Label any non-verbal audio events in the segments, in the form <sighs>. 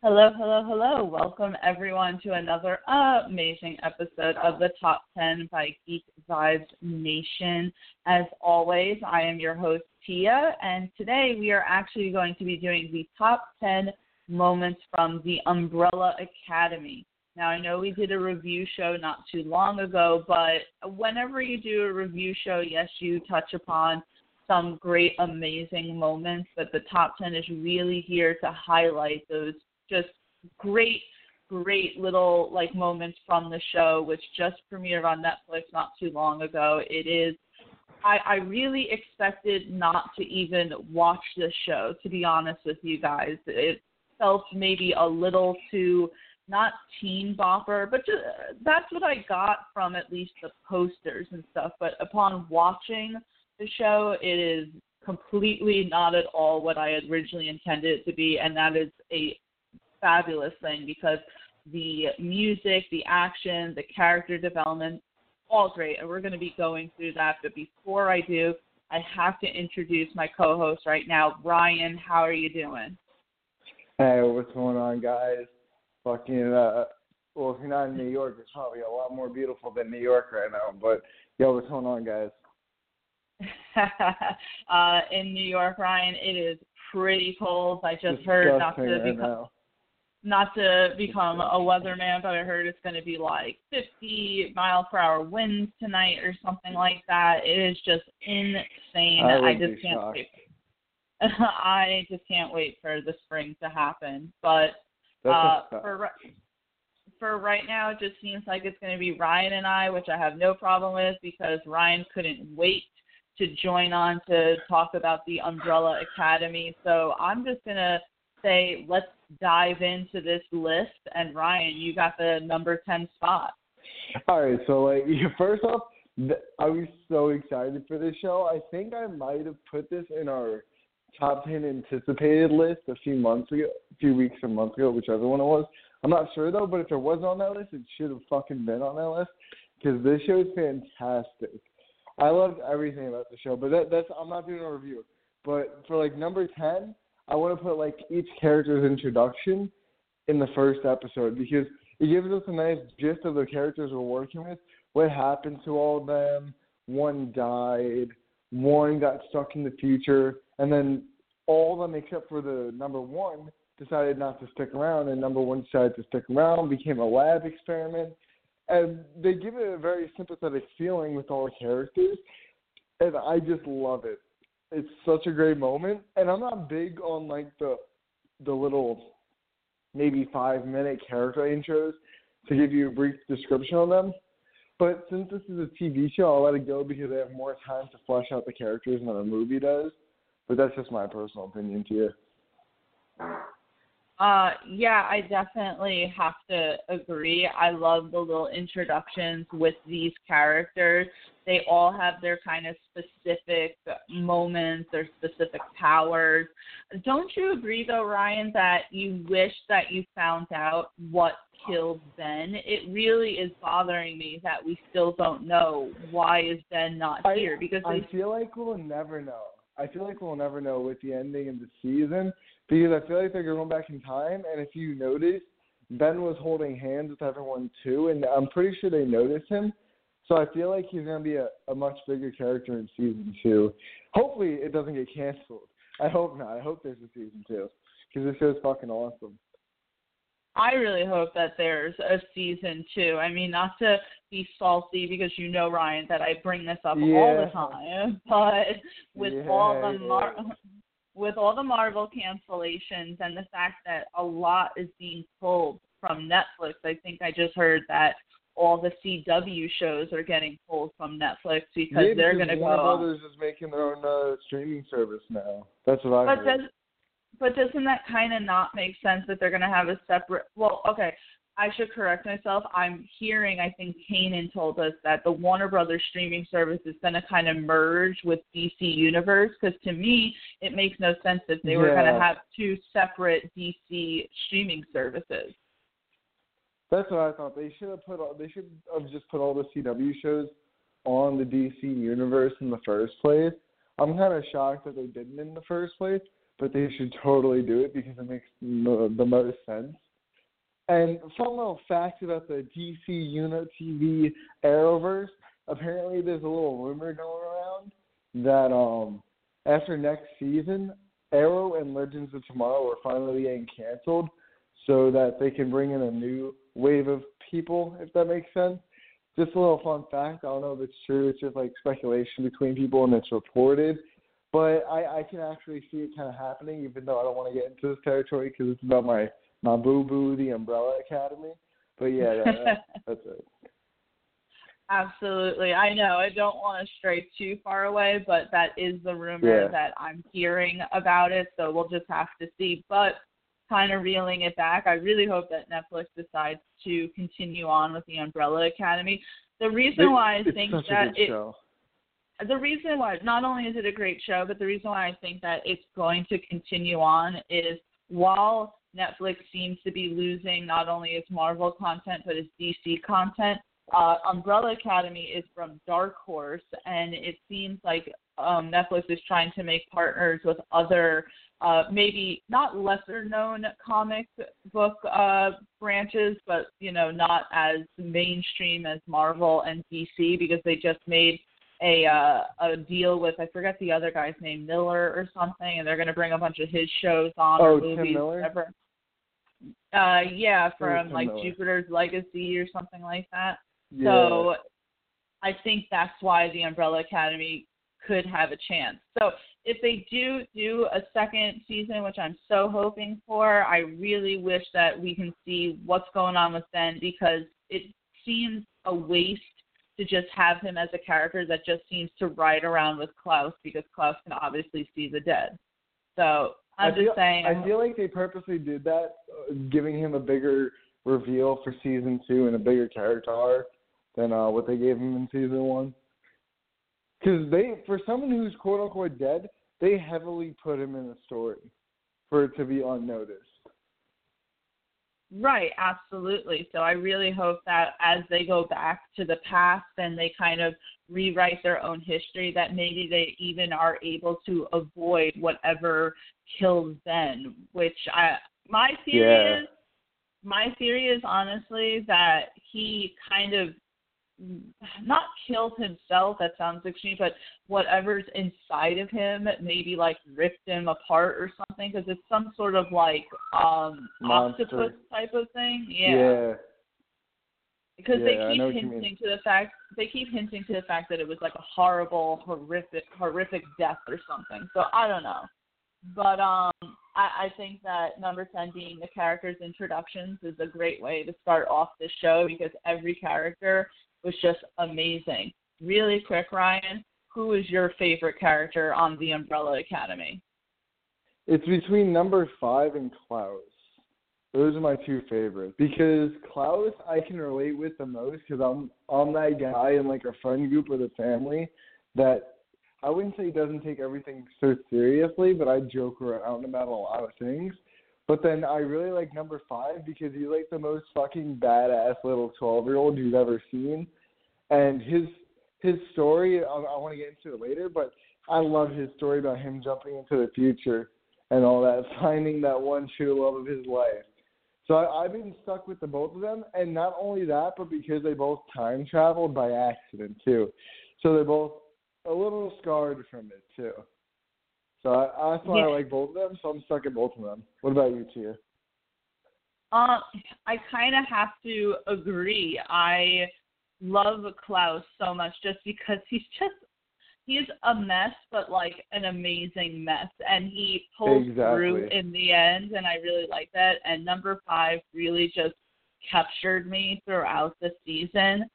Hello, hello, hello. Welcome everyone to another amazing episode of the Top 10 by Geek Vibes Nation. As always, I am your host, Tia, and today we are actually going to be doing the top 10 moments from the Umbrella Academy. Now, I know we did a review show not too long ago, but whenever you do a review show, yes, you touch upon some great, amazing moments, but the top 10 is really here to highlight those just great, great little like moments from the show, which just premiered on Netflix not too long ago. It is. I, I really expected not to even watch this show, to be honest with you guys. It felt maybe a little too not teen bopper, but just, that's what I got from at least the posters and stuff. But upon watching the show, it is completely not at all what I had originally intended it to be, and that is a fabulous thing because the music, the action, the character development, all great. And we're going to be going through that. But before I do, I have to introduce my co host right now. Ryan, how are you doing? Hey, what's going on, guys? Fucking, uh, well, if you're not in New York, it's probably a lot more beautiful than New York right now. But, yo, what's going on, guys? <laughs> uh, in New York, Ryan, it is pretty cold. I just heard not to become not to become a weatherman, but I heard it's going to be like 50 mile per hour winds tonight or something like that. It is just insane. I I, just can't shocked. wait. <laughs> I just can't wait for the spring to happen. But uh, for for right now, it just seems like it's going to be Ryan and I, which I have no problem with because Ryan couldn't wait to join on to talk about the Umbrella Academy. So I'm just going to say let's dive into this list. And Ryan, you got the number 10 spot. All right, so like <laughs> first off, I was so excited for this show. I think I might have put this in our top ten anticipated list a few months ago, a few weeks or months ago, whichever one it was. I'm not sure though, but if it wasn't on that list, it should have fucking been on that list because this show is fantastic. I loved everything about the show, but that, that's I'm not doing a review. But for like number ten, I want to put like each character's introduction in the first episode because it gives us a nice gist of the characters we're working with, what happened to all of them. One died, one got stuck in the future, and then all of them except for the number one decided not to stick around, and number one decided to stick around, became a lab experiment, and they give it a very sympathetic feeling with all the characters, and I just love it. It's such a great moment, and I'm not big on like the the little maybe five minute character intros to give you a brief description on them. But since this is a TV show, I'll let it go because they have more time to flesh out the characters than a movie does. But that's just my personal opinion to you. Uh, yeah, I definitely have to agree. I love the little introductions with these characters. They all have their kind of specific moments, their specific powers. Don't you agree, though, Ryan, that you wish that you found out what killed Ben? It really is bothering me that we still don't know why is Ben not I- here because I they feel like we'll never know. I feel like we'll never know with the ending of the season because I feel like they're going back in time. And if you notice, Ben was holding hands with everyone too, and I'm pretty sure they noticed him. So I feel like he's going to be a, a much bigger character in season two. Hopefully, it doesn't get canceled. I hope not. I hope there's a season two because this show's fucking awesome. I really hope that there's a season two. I mean, not to be salty because you know Ryan that I bring this up all the time, <laughs> but with all the Mar- yeah. With all the Marvel cancellations and the fact that a lot is being pulled from Netflix, I think I just heard that all the CW shows are getting pulled from Netflix because yeah, they're going to go. Warner. Brothers is making their own uh, streaming service now. That's what I But heard. does but doesn't that kind of not make sense that they're going to have a separate? Well, okay, I should correct myself. I'm hearing, I think Kanan told us that the Warner Brothers streaming service is going to kind of merge with DC Universe because to me it makes no sense if they were going to have two separate DC streaming services. That's what I thought. They should have put all. They should have uh, just put all the CW shows on the DC universe in the first place. I'm kind of shocked that they didn't in the first place, but they should totally do it because it makes the, the most sense. And fun little fact about the DC Unit TV Arrowverse. Apparently, there's a little rumor going around that um after next season, Arrow and Legends of Tomorrow are finally getting canceled, so that they can bring in a new wave of people, if that makes sense. Just a little fun fact. I don't know if it's true. It's just like speculation between people, and it's reported. But I, I can actually see it kind of happening, even though I don't want to get into this territory because it's about my my boo boo, the Umbrella Academy. But yeah, that, that, <laughs> that's it. Absolutely. I know. I don't want to stray too far away, but that is the rumor Yeah. that I'm hearing about it. So we'll just have to see. But kind of reeling it back, I really hope that Netflix decides to continue on with the Umbrella Academy. The reason It- why I think that it, show. the reason why not only is it a great show, but the reason why I think that it's going to continue on is while Netflix seems to be losing not only its Marvel content but its DC content, uh, Umbrella Academy is from Dark Horse, and it seems like um, Netflix is trying to make partners with other, uh, maybe not lesser known comic book uh, branches, but you know not as mainstream as Marvel and DC because they just made a uh, a deal with I forget the other guy's name Millar or something, and they're going to bring a bunch of his shows on Oh, or Tim movies, Miller? whatever. Uh, yeah, from like Jupiter's Legacy or something like that. Yeah. So I think that's why the Umbrella Academy could have a chance. So if they do do a second season, which I'm so hoping for, I really wish that we can see what's going on with Ben because it seems a waste to just have him as a character that just seems to ride around with Klaus because Klaus can obviously see the dead. So I'm I feel, just saying. I feel like they purposely did that, uh, giving him a bigger reveal for season two and a bigger character than uh, what they gave him in season one. Because they, for someone who's quote unquote dead, they heavily put him in a story for it to be unnoticed. Right, absolutely. So I really hope that as they go back to the past and they kind of rewrite their own history, that maybe they even are able to avoid whatever kills Ben. Which I, my theory Yeah. is, my theory is honestly that he kind of not killed himself. That sounds extreme, but whatever's inside of him maybe like ripped him apart or something because it's some sort of like um Monster. octopus type of thing. yeah. yeah. Because Yeah, they keep what you mean. hinting to the fact they keep hinting to the fact that it was like a horrible, horrific, horrific death or something. So I don't know, but um, I, I think that number ten being the characters' introductions is a great way to start off this show because every character was just amazing. Really quick, Ryan, who is your favorite character on the Umbrella Academy? It's between number five and Klaus. Those are my two favorites because Klaus I can relate with the most because I'm I'm that guy in like a friend group with a family that I wouldn't say doesn't take everything so seriously, but I joke around about a lot of things. But then I really like number five because he's like the most fucking badass little twelve year old you've ever seen, and his his story I, I want to get into it later, but I love his story about him jumping into the future and all that, <laughs> finding that one true love of his life. So I, I've been stuck with the both of them, and not only that, but because they both time traveled by accident too. So they're both a little scarred from it too. So I, that's why Yeah. I like both of them. So I'm stuck at both of them. What about you, Tia? Um, I kind of have to agree. I love Klaus so much just because he's just he's a mess, but like an amazing mess, and he pulls through in the end, and I really like that. And number five really just captured me throughout the season.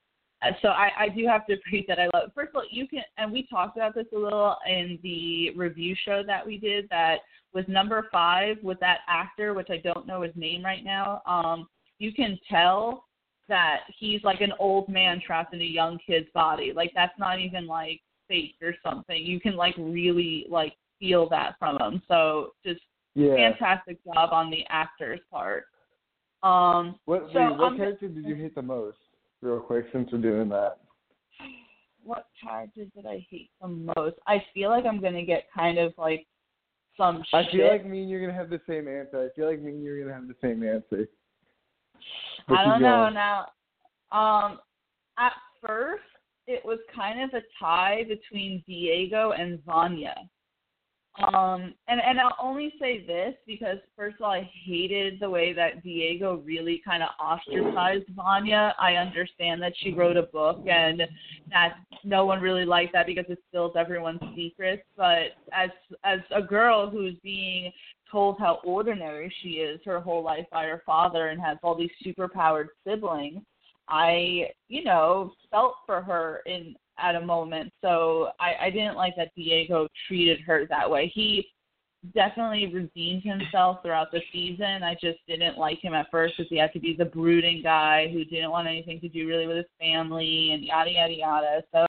Uh, So I, I do have to agree that I love. First of all, you can, and we talked about this a little in the review show that we did. That was number five with that actor, which I don't know his name right now. Um, you can tell that he's like an old man trapped in a young kid's body. Like that's not even like fake or something. You can like really like feel that from them. So just Yeah. fantastic job on the actor's part. Um, What So, wait, what character did you hate the most? Real quick, since we're doing that. what character did I hate the most? I feel like I'm gonna get kind of like some I shit. feel like me and you're gonna have the same answer. I feel like me and you're gonna have the same answer. But I don't know going. now. Um, at first, it was kind of a tie between Diego and Vanya. Um, and and I'll only say this because first of all, I hated the way that Diego really kind of ostracized Vanya. I understand that she wrote a book and that no one really liked that because it spills everyone's secrets. But as as a girl who's being told how ordinary she is her whole life by her father and has all these superpowered siblings, I, you know, felt for her in at a moment. So I, I didn't like that Diego treated her that way. He definitely redeemed himself throughout the season. I just didn't like him at first because he had to be the brooding guy who didn't want anything to do really with his family and yada yada yada. So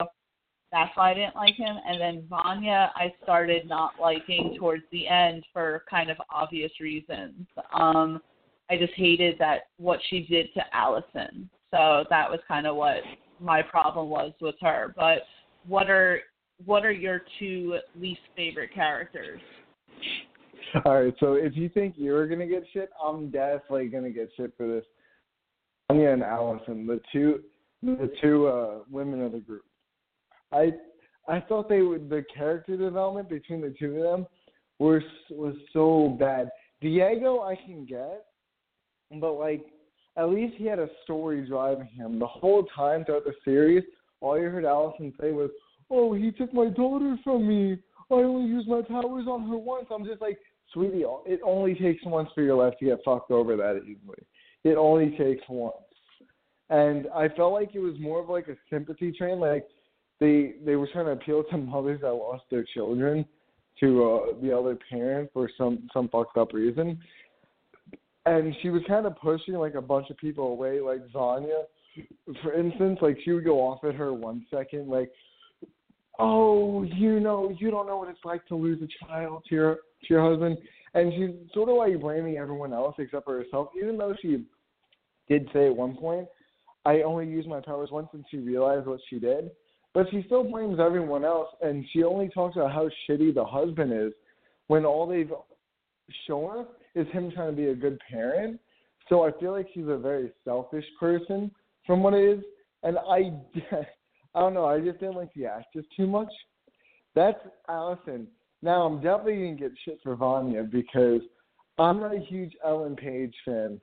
that's why I didn't like him. And then Vanya, I started not liking towards the end for kind of obvious reasons. Um, I just hated that what she did to Allison. So that was kind of what my problem was with her. But what are what are your two least favorite characters? All right, so if you think you're gonna get shit, I'm definitely gonna get shit for this. Vanya and Allison, the two, the two uh, women of the group. I I thought they would the character development between the two of them was was so bad. Diego I can get, but like at least he had a story driving him the whole time throughout the series. All you heard Allison say was, "Oh, he took my daughter from me. I only used my powers on her once." I'm just like, sweetie, it only takes once for your life to get fucked over that easily. It only takes once. And I felt like it was more of like a sympathy train. Like they they were trying to appeal to <laughs> mothers that lost their children to uh, the other parent for some some fucked up reason. And she was kind of pushing like a bunch of people away, like Vanya, for instance. Like she would go off at her one second, like, "Oh, you know, you don't know what it's like to lose a child to your to your husband," and she's sort of like blaming everyone else except for herself, even though she did say at one point, "I only used my powers once," and she realized what she did. But she still blames everyone else, and she only talks about how shitty the husband is, when all they've shown us is him trying to be a good parent. So I feel like she's a very selfish person, from what it is, and I, <laughs> I don't know. I just didn't like the actress too much. That's Allison. Now I'm definitely gonna get shit for Vanya because I'm not a huge Ellen Page fan.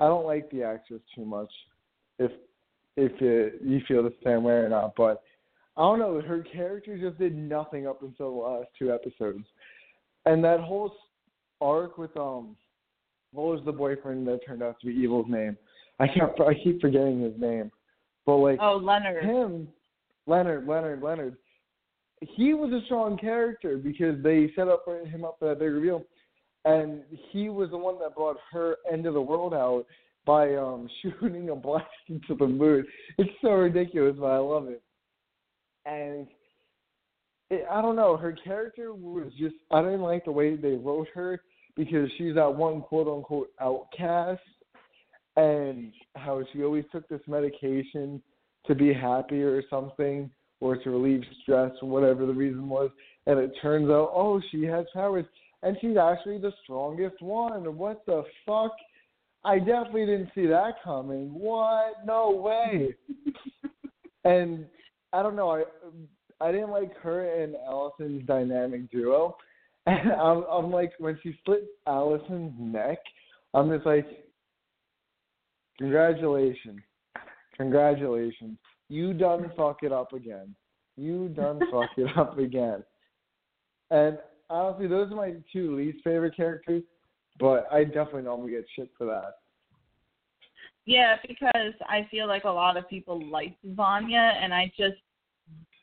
I don't like the actress too much. If if it, you feel the same way or not, but I don't know. Her character just did nothing up until the last two episodes, and that whole arc with um, what was the boyfriend that turned out to be Evil's name? I can't. I keep forgetting his name, but like Oh, Leonard. him, Leonard, Leonard, Leonard. He was a strong character because they set up for him up for that big reveal, and he was the one that brought her end of the world out by um <laughs> shooting a blast into the moon. It's so ridiculous, but I love it. And it, I don't know, her character was just I didn't like the way they wrote her because she's that one quote unquote outcast and how she always took this medication to be happy or something or to relieve stress or whatever the reason was and it turns out oh she has powers. And she's actually the strongest one. What the fuck? I definitely didn't see that coming. What? No way. <laughs> And i don't know i i didn't like her and allison's dynamic duo <laughs> and i'm i'm like when she split allison's neck i'm just like congratulations congratulations you done fuck it up again. You done fuck it up again. And honestly, those are my two least favorite characters, but I definitely know I'm gonna get shit for that. Yeah, because I feel like a lot of people liked Vanya, and I just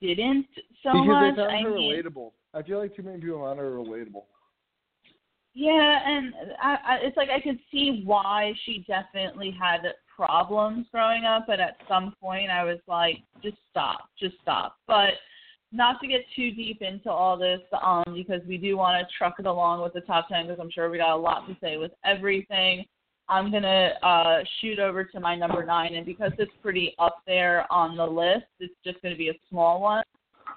didn't so because much. found I her mean, relatable. I feel like too many people found her relatable. Yeah, and I, I, it's like I could see why she definitely had problems growing up, but at some point I was like, just stop, just stop. But not to get too deep into all this, um, because we do want to truck it along with the top ten, because I'm sure we got a lot to say with everything. I'm gonna uh, shoot over to my number nine, and because it's pretty up there on the list, it's just gonna be a small one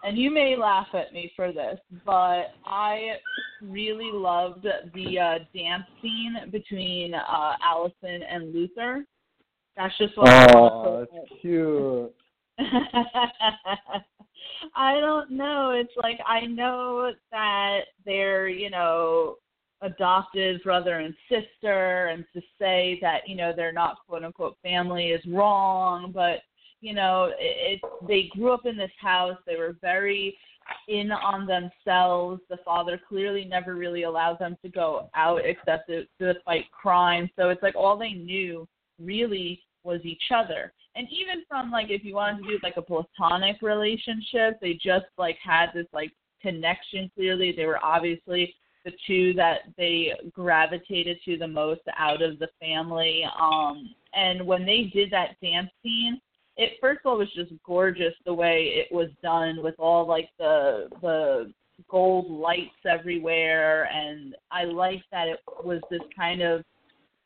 and you may laugh at me for this, but I really loved the uh, dance scene between uh, Allison and Luther. That's just what I Oh, want that's cute. <laughs> I don't know. It's like I know that they're, you know, adopted brother and sister and to say that, you know, they're not quote unquote family is wrong, but you know, it, it they grew up in this house. They were very in on themselves. The father clearly never really allowed them to go out except to, to fight crime. So it's like all they knew really was each other. And even from like if you wanted to do like a platonic relationship, they just like had this like connection clearly. They were obviously the two that they gravitated to the most out of the family. Um and when they did that dance scene, it first of all was just gorgeous the way it was done with all like the the gold lights everywhere and I liked that it was this kind of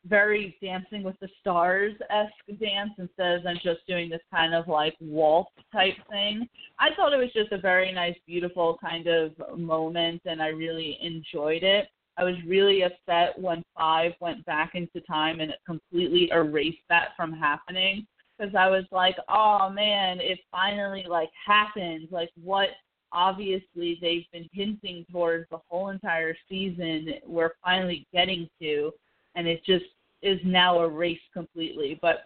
very dancing with the stars esque dance instead of them just doing this kind of like waltz type thing. I thought it was just a very nice, beautiful kind of moment and I really enjoyed it. I was really upset when five went back into time and it completely erased that from happening because I was like, oh man, it finally like happened. Like what obviously they've been hinting towards the whole entire season, we're finally getting to, and it just is now erased completely. But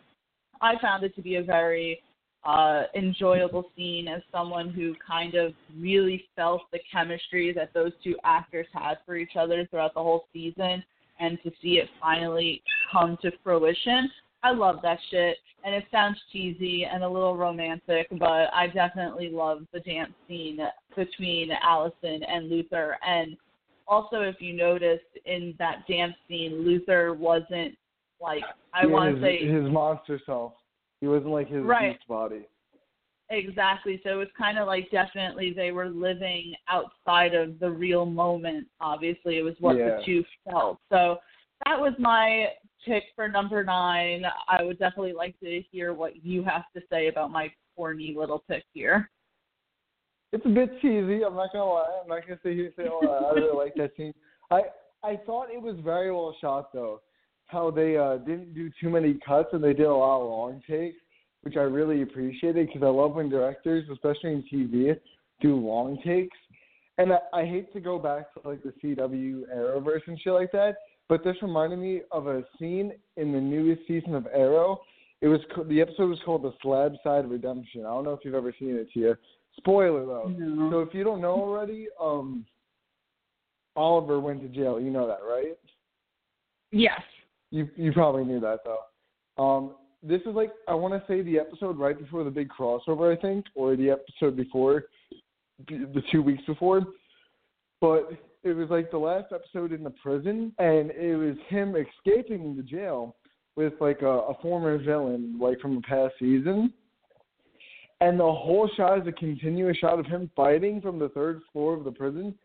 I found it to be a very uh, enjoyable scene as someone who kind of really felt the chemistry that those two actors had for each other throughout the whole season, and to see it finally come to fruition. I love that shit, and it sounds cheesy and a little romantic, but I definitely love the dance scene between Allison and Luther. And also, if you noticed in that dance scene, Luther wasn't like I Yeah, want to say his monster self. He wasn't like his Right. beast body. Exactly. So it was kind of like definitely they were living outside of the real moment. Obviously, it was what Yeah. the two felt. So that was my pick for number nine. I would definitely like to hear what you have to say about my corny little pick here. It's a bit cheesy. I'm not gonna lie. I'm not gonna say here say oh I really like that scene. I I thought it was very well shot though. How they uh didn't do too many cuts and they did a lot of long takes, which I really appreciated because I love when directors, especially in TV, do long takes. And I, I hate to go back to like the CW Arrowverse and shit like that, but this reminded me of a scene in the newest season of Arrow. It was the episode was called the Slab Side Redemption. I don't know if you've ever seen it, Tia. Spoiler though. No. So if you don't know already, um, Oliver went to jail. You know that, right? Yes. You you probably knew that though. Um, this is like I want to say the episode right before the big crossover, I think, or the episode before, the two weeks before. But it was like the last episode in the prison, and it was him escaping the jail with like a, a former villain, like from a past season. And the whole shot is a continuous shot of him fighting from the third floor of the prison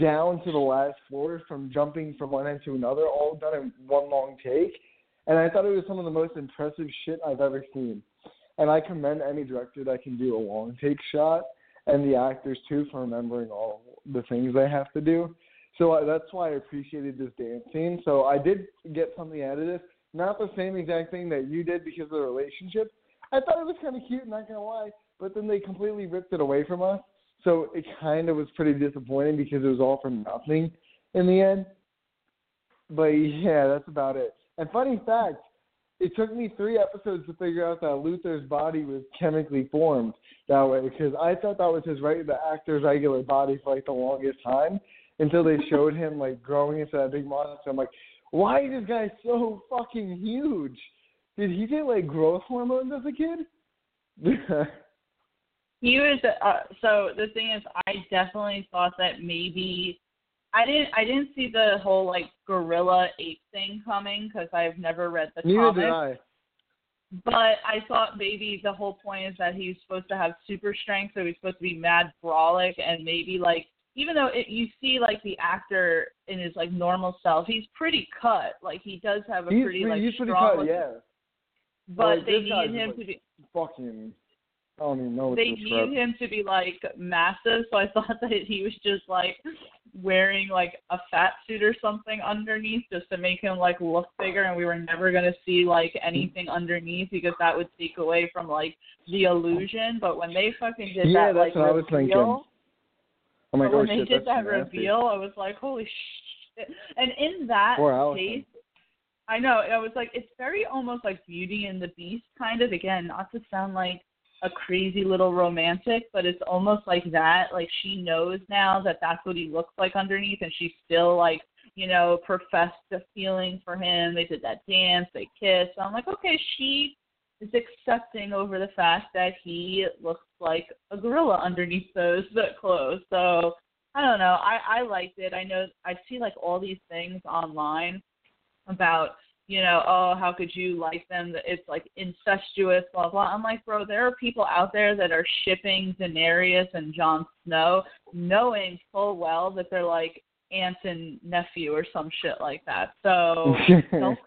down to the last floor from jumping from one end to another, all done in one long take. And I thought it was some of the most impressive shit I've ever seen. And I commend any director that can do a long take shot and the actors too for remembering all the things they have to do. So uh, that's why I appreciated this dance scene. So I did get something out of this. Not the same exact thing that you did because of the relationship. I thought it was kind of cute, not gonna lie. But then they completely ripped it away from us. So it kind of was pretty disappointing because it was all for nothing in the end. But yeah, that's about it. And funny fact, it took me three episodes to figure out that Luther's body was chemically formed that way because I thought that was his right the actor's regular body for like the longest time until they showed him like growing into that big monster. I'm like, why is this guy so fucking huge? Did he get like growth hormones as a kid? <laughs> He was uh, so the thing is, I definitely thought that maybe I didn't I didn't see the whole like gorilla ape thing coming because I've never read the Neither comic. did I. But I thought maybe the whole point is that he's supposed to have super strength, so he's supposed to be mad brawlic, and maybe like even though it, you see like the actor in his like normal self, he's pretty cut. Like he does have a He's pretty pretty, like he's pretty strong. cut, yeah. Oh, but Like, they need him like- to be Fucking, I don't even know what they to needed him to be like massive, so I thought <laughs> that he was just like wearing like a fat suit or something underneath just to make him like look bigger and we were never gonna see like anything underneath because that would take away from like the illusion. But when they fucking did Yeah, that that's like what I was reveal, thinking. I'm like, but oh when they shit, did that nasty. reveal, I was like, holy shit! And in that case, I know I was like, it's very almost like Beauty and the Beast, kind of. Again, not to sound like a crazy little romantic, but it's almost like that. Like she knows now that that's what he looks like underneath, and she still like you know professed a feeling for him. They did that dance, they kissed. So I'm like, okay, she is accepting over the fact that he looks like a gorilla underneath those clothes. So I don't know. I I liked it. I know I see like all these things online about you know oh how could you like them it's like incestuous blah blah i'm like bro there are people out there that are shipping daenerys and Jon snow knowing full well that they're like aunt and nephew or some shit like that so <laughs> don't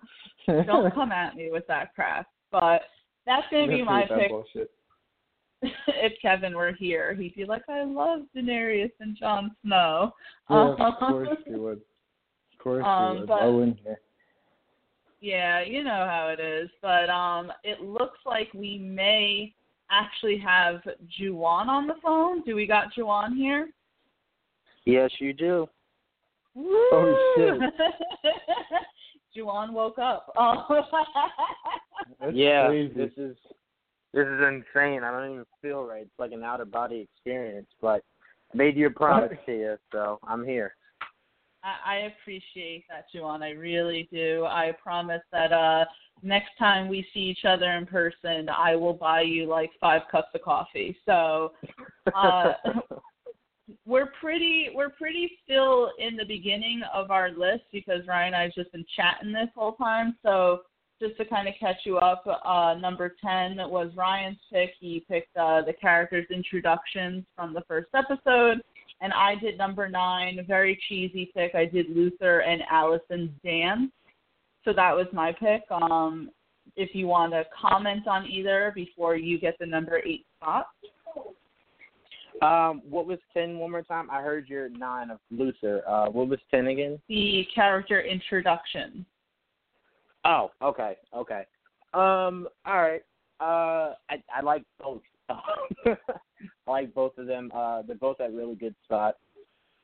don't come at me with that crap but that's gonna be my pick bullshit. <laughs> if Kevin were here, he'd be like, "I love Daenerys and Jon Snow." Yeah, of course you would. Of course Um, you would. but- I wouldn't. Yeah, you know how it is. But um, it looks like we may actually have Juwan on the phone. Do we got Juwan here? Yes, you do. Oh, shit. <laughs> Juwan woke up. <laughs> Oh. That's yeah, crazy. this is this is insane. I don't even feel right. It's like an out of body experience. But I made you a promise to you, so I'm here. I, I appreciate that, Juwan. I really do. I promise that uh next time we see each other in person, I will buy you like five cups of coffee. So uh <laughs> we're pretty we're pretty still in the beginning of our list because Ryan and I've just been chatting this whole time. So just to kind of catch you up, uh, number ten was Ryan's pick. He picked uh, the characters' introductions from the first episode, and I did number nine, very cheesy pick. I did Luther and Allison's dance. So that was my pick. Um, if you want to comment on either before you get the number eight spot. Um, what was ten one more time? I heard your nine of Luther. Uh, what was ten again? the character introduction. Oh, okay, okay. Um, all right. Uh, I I like both. I <laughs> like both of them. Uh, they're both at really good spots.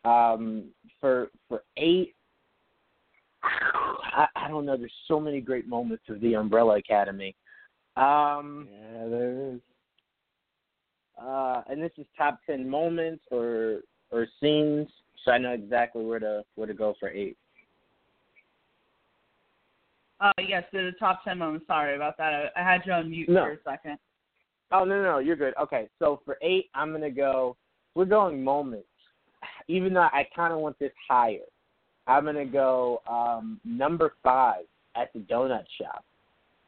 Um, for for eight, I I don't know. There's so many great moments of the Umbrella Academy. Um, Yeah, there is. uh, and this is top ten moments or or scenes, so I know exactly where to where to go for eight. Uh, yes, the top 10 moments. Sorry about that. I, I had you on mute No. for a second. Oh no, no, no, you're good. Okay, so for eight, I'm gonna go. We're going moments, <sighs> even though I kind of want this higher. I'm gonna go um, number five at the donut shop.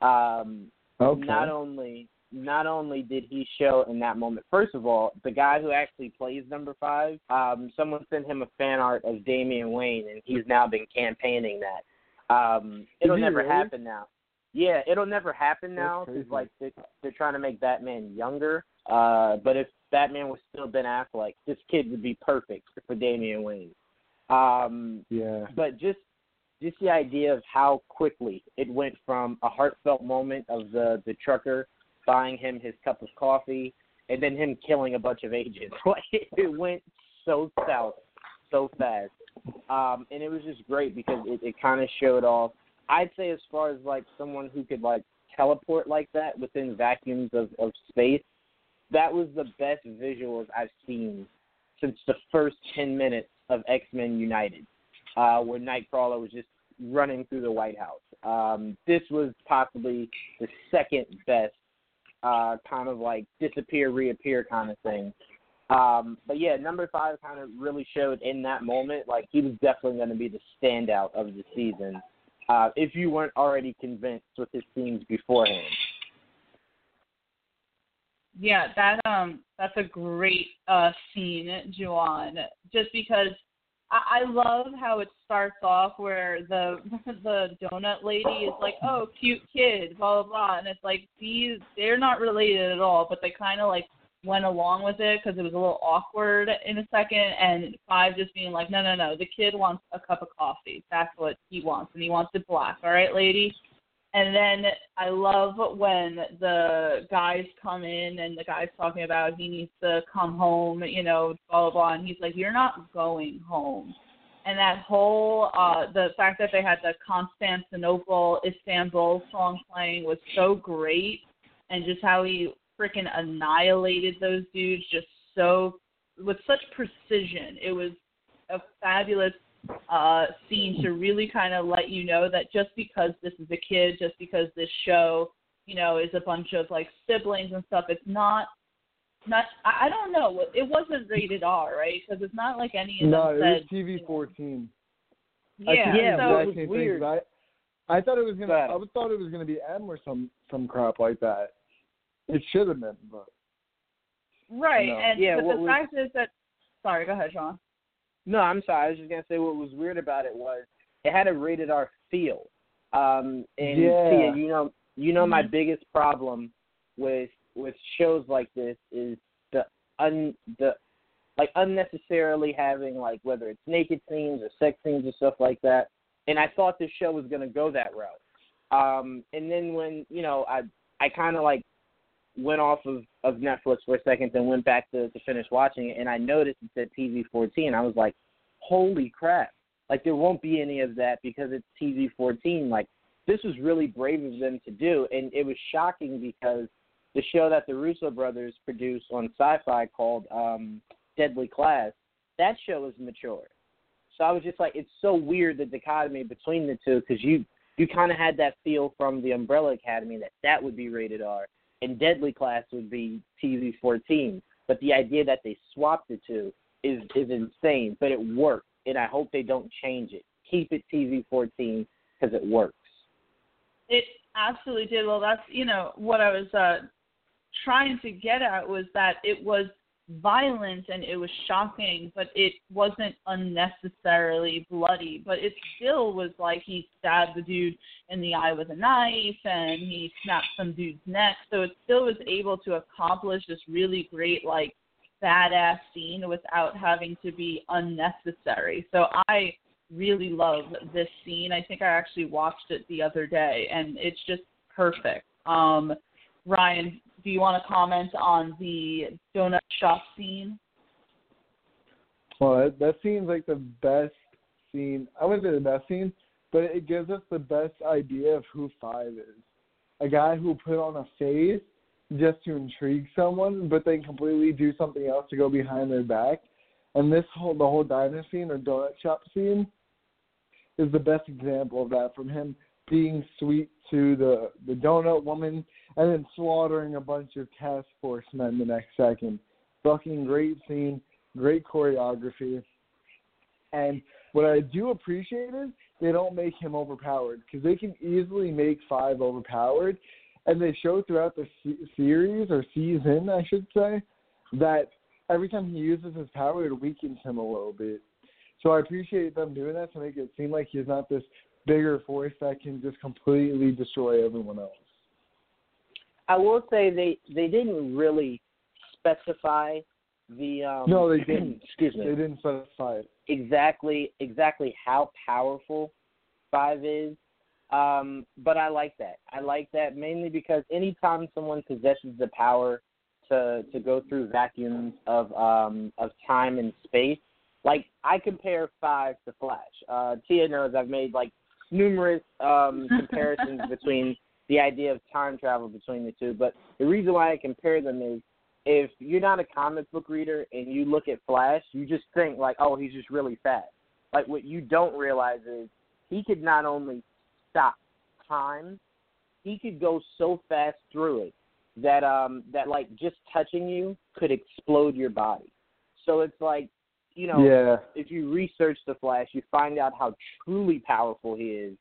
Um, Okay. Not only not only did he show in that moment. First of all, the guy who actually plays number five, um, someone sent him a fan art of Damian Wayne, and he's now been campaigning that. Um, it'll never really? happen now. Yeah, it'll never happen now because like they, they're trying to make Batman younger. Uh, but if Batman was still Ben Affleck, like this kid would be perfect for Damian Wayne. Um, yeah. but just just the idea of how quickly it went from a heartfelt moment of the the trucker buying him his cup of coffee and then him killing a bunch of agents. <laughs> Like it went so south so fast. Um and it was just great because it, it kinda showed off I'd say as far as like someone who could like teleport like that within vacuums of, of space, that was the best visuals I've seen since the first ten minutes of X Men United uh, where Nightcrawler was just running through the White House. Um, this was possibly the second best uh, kind of like disappear, reappear kind of thing. Um, but yeah, number five kind of really showed in that moment like he was definitely going to be the standout of the season. Uh, if you weren't already convinced with his scenes beforehand. Yeah, that um that's a great uh scene, Juwan. Just because I, I love how it starts off where the <laughs> the donut lady is like, Oh, cute kid, blah blah blah and it's like these they're not related at all, but they kinda like went along with it because it was a little awkward in a second and five just being like no no no the kid wants a cup of coffee that's what he wants and he wants it black all right lady and then I love when the guys come in and the guy's talking about he needs to come home, you know, blah blah blah, and he's like, "You're not going home." And that whole uh the fact that they had the Constantinople Istanbul song playing was so great, and just how he freaking annihilated those dudes just so with such precision. It was a fabulous uh, scene to really kind of let you know that just because this is a kid, just because this show, you know, is a bunch of like siblings and stuff, it's not. Not, I don't know. It wasn't rated R, right? Because it's not like any of no, them it said. was TV fourteen. Yeah, yeah, so it was weird. I, I thought it was gonna. But- I thought it was gonna be M or some some crap like that. It should have been, but right, No. and Yeah, but what the was- fact is that. Sorry, go ahead, Sean. No, I'm sorry. I was just gonna say what was weird about it was it had a rated R feel. Um, and Yeah. Tia, you know, you know, my Mhm. biggest problem with with shows like this is the un the like unnecessarily having like whether it's naked scenes or sex scenes or stuff like that. And I thought this show was gonna go that route. Um, and then when you know I I kind of like went off of, of Netflix for a second, then went back to, to finish watching it, and I noticed it said TV 14. I was like, holy crap. Like, there won't be any of that because it's TV 14. Like, this was really brave of them to do, and it was shocking because the show that the Russo brothers produced on Syfy called um, Deadly Class, that show is mature. So I was just like, it's so weird the dichotomy between the two because you you kind of had that feel from the Umbrella Academy that that would be rated R and Deadly Class would be TV 14. But the idea that they swapped the two is is insane. But it worked, and I hope they don't change it. Keep it TV 14 because it works. It absolutely did. Well, that's you know what I was uh, trying to get at was that it was violent and it was shocking, but it wasn't unnecessarily bloody. But it still was like he stabbed the dude in the eye with a knife and he snapped some dude's neck. So it still was able to accomplish this really great like badass scene without having to be unnecessary. So I really love this scene. I think I actually watched it the other day and it's just perfect. Um Ryan, do you want to comment on the donut shop scene? Well, that, that seems like the best scene. I wouldn't say the best scene, but it gives us the best idea of who Five is. A guy who put on a face just to intrigue someone, but then completely do something else to go behind their back. And this whole the whole diner scene or donut shop scene is the best example of that from him being sweet to the the donut woman and then slaughtering a bunch of task force men the next second. Fucking great scene, great choreography. And what I do appreciate is they don't make him overpowered because they can easily make five overpowered, and they show throughout the se- series or season, I should say, that every time he uses his power, it weakens him a little bit. So I appreciate them doing that to make it seem like he's not this bigger force that can just completely destroy everyone else. I will say they they didn't really specify the um No, they didn't. <clears throat> excuse me They didn't specify it. exactly exactly how powerful five is. Um, but I like that. I like that mainly because anytime someone possesses the power to to go through vacuums of um of time and space, like I compare five to Flash. Uh Tia knows I've made like numerous um <laughs> comparisons between the idea of time travel between the two. But the reason why I compare them is if you're not a comic book reader and you look at Flash, you just think like, oh, he's just really fast. Like what you don't realize is he could not only stop time, he could go so fast through it that um that like just touching you could explode your body. So it's like, you know, Yeah. if you research the Flash, you find out how truly powerful he is,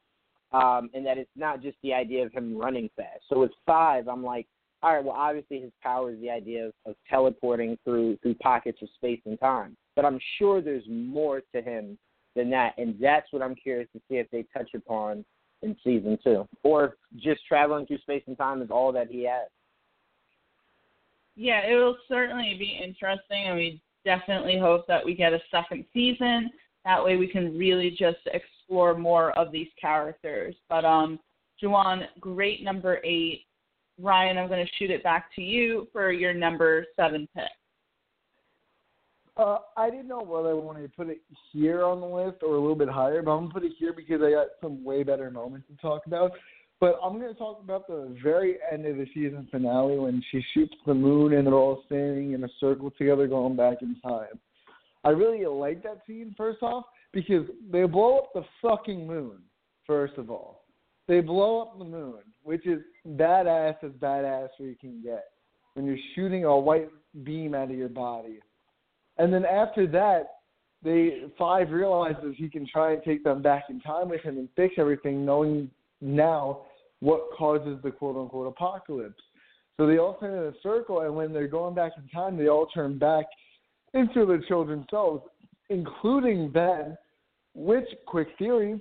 um, and that it's not just the idea of him running fast. So with five, I'm like, all right, well, obviously his power is the idea of, of teleporting through through pockets of space and time, but I'm sure there's more to him than that, and that's what I'm curious to see if they touch upon in season two, or if just traveling through space and time is all that he has. Yeah, it will certainly be interesting, and we definitely hope that we get a second season. That way, we can really just explore more of these characters. But um, Juwan, great number eight. Ryan, I'm going to shoot it back to you for your number seven pick. Uh, I didn't know whether I wanted to put it here on the list or a little bit higher, but I'm gonna put it here because I got some way better moments to talk about. But I'm gonna talk about the very end of the season finale when she shoots the moon and they're all standing in a circle together, going back in time. I really like that scene first off because they blow up the fucking moon. First of all, they blow up the moon, which is badass as badass as you can get when you're shooting a white beam out of your body. And then after that, they five realizes he can try and take them back in time with him and fix everything, knowing now what causes the quote unquote apocalypse. So they all stand in a circle, and when they're going back in time, they all turn back into their children's selves, including Ben. Which, quick theory,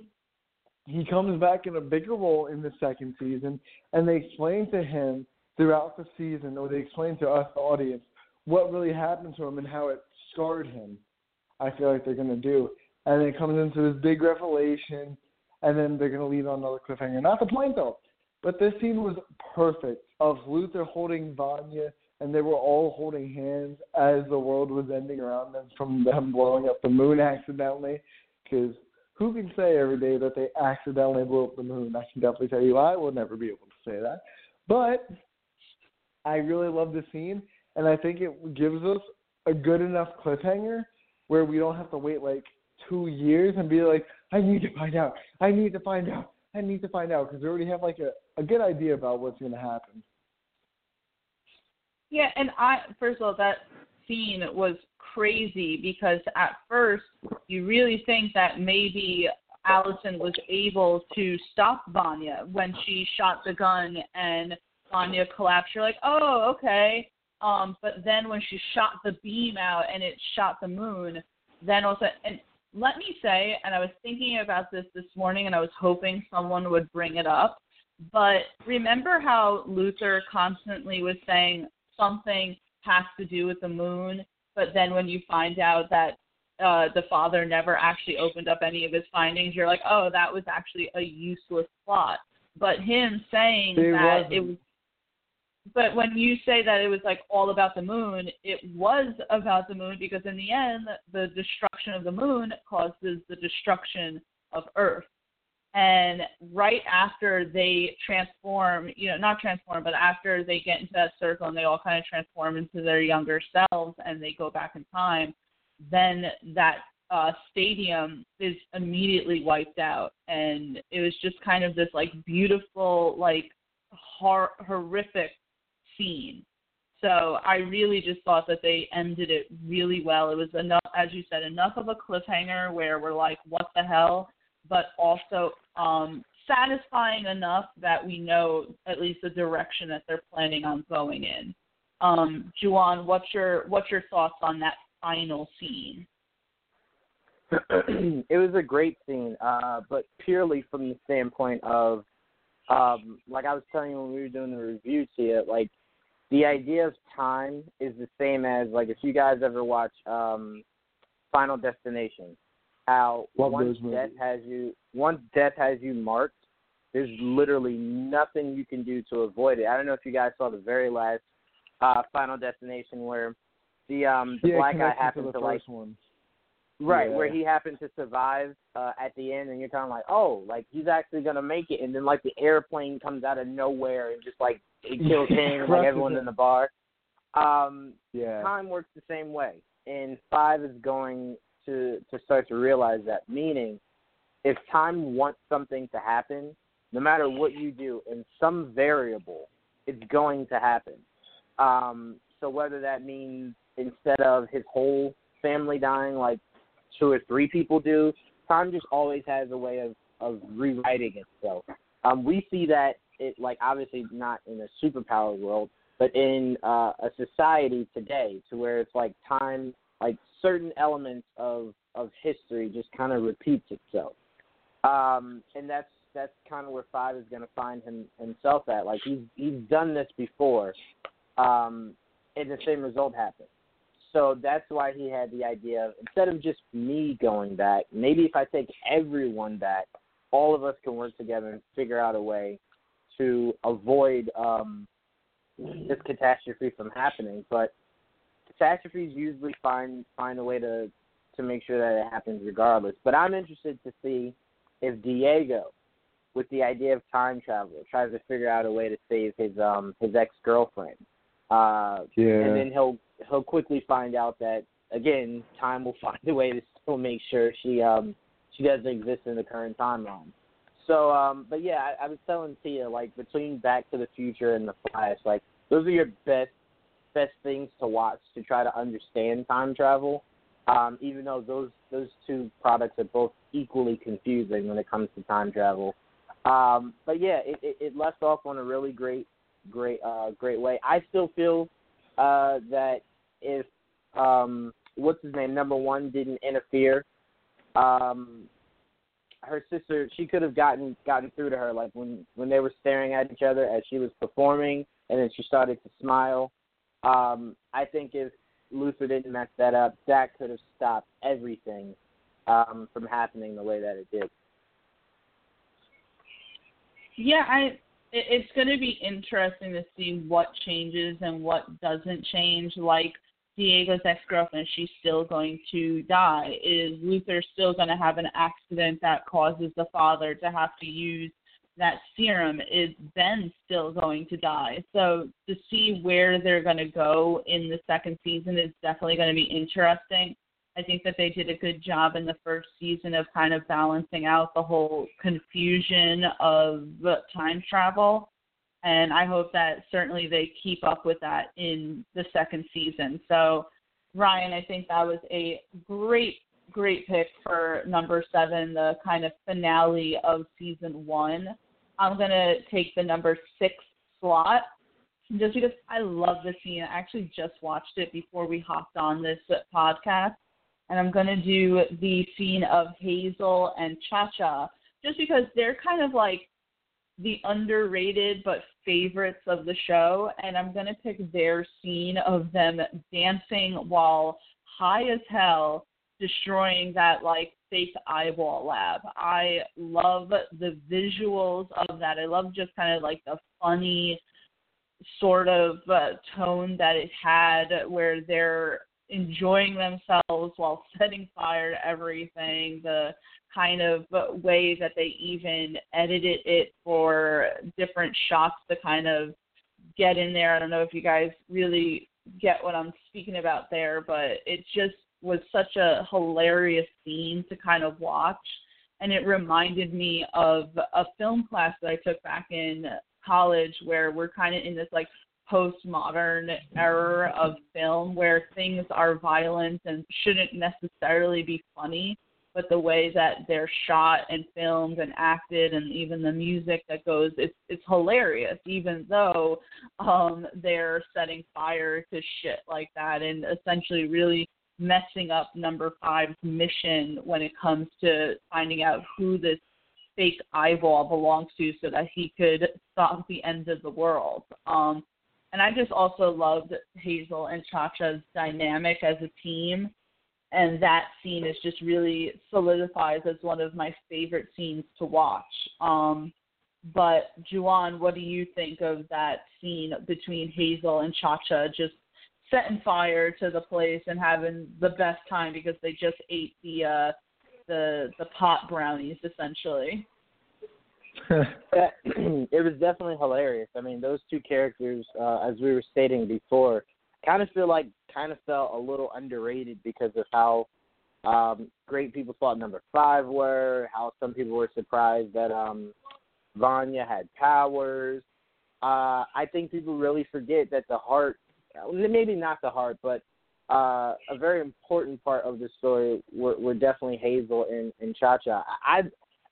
he comes back in a bigger role in the second season, and they explain to him throughout the season, or they explain to us, the audience, what really happened to him and how it scarred him. I feel like they're gonna do, and it comes into this big revelation, and then they're gonna leave on another cliffhanger. Not the point though, but this scene was perfect of Luther holding Vanya, and they were all holding hands as the world was ending around them from them blowing up the moon accidentally. Because who can say every day that they accidentally blew up the moon? I can definitely tell you I will never be able to say that. But I really love the scene, and I think it gives us a good enough cliffhanger where we don't have to wait like two years and be like, I need to find out, I need to find out, I need to find out, because we already have like a, a good idea about what's going to happen. Yeah, and I first of all that scene was crazy because at first you really think that maybe Allison was able to stop Vanya when she shot the gun and Vanya collapsed. You're like, oh, okay. Um, but then when she shot the beam out and it shot the moon, then also and let me say, and I was thinking about this this morning, and I was hoping someone would bring it up. But remember how Luther constantly was saying something has to do with the moon, but then when you find out that uh, the father never actually opened up any of his findings, you're like, oh, that was actually a useless plot. But him saying It that wasn't. it was but when you say that it was like all about the moon, it was about the moon because in the end, the destruction of the moon causes the destruction of Earth. And right after they transform, you know, not transform, but after they get into that circle and they all kind of transform into their younger selves and they go back in time, then that uh, stadium is immediately wiped out. And it was just kind of this like beautiful, like hor- horrific scene. So I really just thought that they ended it really well. It was enough, as you said, enough of a cliffhanger where we're like, what the hell? But also um, satisfying enough that we know at least the direction that they're planning on going in. Um, Juwan, what's your what's your thoughts on that final scene? <clears throat> it was a great scene, uh, but purely from the standpoint of, um, like I was telling you when we were doing the review to you, like the idea of time is the same as like if you guys ever watch um, Final Destination, how Love once death has you, once death has you marked, there's literally nothing you can do to avoid it. I don't know if you guys saw the very last uh, Final Destination where the um the yeah, black guy to happened the to like one. Right, Yeah. where he happened to survive uh, at the end, and you're kind of like, oh, like he's actually gonna make it, and then like the airplane comes out of nowhere and just like it <laughs> kills him and like everyone in the bar. Um, Yeah. time works the same way, and five is going to to start to realize that. Meaning, if time wants something to happen, no matter what you do, in some variable, it's going to happen. Um, so whether that means instead of his whole family dying, like two or three people do, time just always has a way of of rewriting itself. Um, we see that it like obviously not in a superpower world, but in uh, a society today, to where it's like time, like certain elements of of history just kind of repeats itself, um, and that's that's kind of where five is going to find him himself at. Like he's he's done this before, um, and the same result happened. So that's why he had the idea of instead of just me going back, maybe if I take everyone back, all of us can work together and figure out a way to avoid um, this catastrophe from happening. But catastrophes usually find find a way to to make sure that it happens regardless. But I'm interested to see if Diego, with the idea of time travel, tries to figure out a way to save his um his ex girlfriend. Uh, Yeah. and then he'll he'll quickly find out that again, time will <laughs> find a way to still make sure she um she doesn't exist in the current timeline. So, um, but yeah, I, I was telling Tia like between Back to the Future and The Flash, like those are your best best things to watch to try to understand time travel. Um, even though those those two products are both equally confusing when it comes to time travel. Um, but yeah, it, it, it left off on a really great great uh, great way. I still feel uh, that if um, what's his name number one didn't interfere, um, her sister she could have gotten gotten through to her like when when they were staring at each other as she was performing and then she started to smile. Um, I think if Luther didn't mess that up, that could have stopped everything um, from happening the way that it did. Yeah, I it, it's going to be interesting to see what changes and what doesn't change. Like Diego's ex girlfriend, she's still going to die. Is Luther still going to have an accident that causes the father to have to use that serum? Is Ben still going to die? So to see where they're going to go in the second season is definitely going to be interesting. I think that they did a good job in the first season of kind of balancing out the whole confusion of time travel. And I hope that certainly they keep up with that in the second season. So, Ryan, I think that was a great, great pick for number seven, the kind of finale of season one. I'm going to take the number six slot just because I love the scene. I actually just watched it before we hopped on this podcast and I'm going to do the scene of Hazel and Cha Cha just because they're kind of like the underrated but favorites of the show. And I'm going to pick their scene of them dancing while high as hell, destroying that like fake eyeball lab. I love the visuals of that. I love just kind of like the funny sort of uh, tone that it had where they're enjoying themselves while <laughs> setting fire to everything, the kind of way that they even edited it for different shots to kind of get in there. I don't know if you guys really get what I'm speaking about there, but it just was such a hilarious scene to kind of watch. And it reminded me of a film class that I took back in college where we're kind of in this like postmodern era of film where things are violent and shouldn't necessarily be funny, but the way that they're shot and filmed and acted and even the music that goes it's it's hilarious even though um they're setting fire to shit like that and essentially really messing up number five's mission when it comes to finding out who this fake eyeball belongs to so that he could stop the end of the world. Um and I just also loved Hazel and Cha-Cha's dynamic as a team. And that scene is just really solidifies as one of my favorite scenes to watch. Um, but Juwan, what do you think of that scene between Hazel and Cha-Cha just setting fire to the place and having the best time because they just ate the uh, the the pot brownies essentially? <laughs> <clears throat> it was definitely hilarious. I mean, those two characters, uh, as we were stating before, kind of feel like kind of felt a little underrated because of how um, great people thought number five were, how some people were surprised that um, Vanya had powers. Uh, I think people really forget that the heart, maybe not the heart, but uh, a very important part of the story were, were definitely Hazel and, and Cha Cha. I,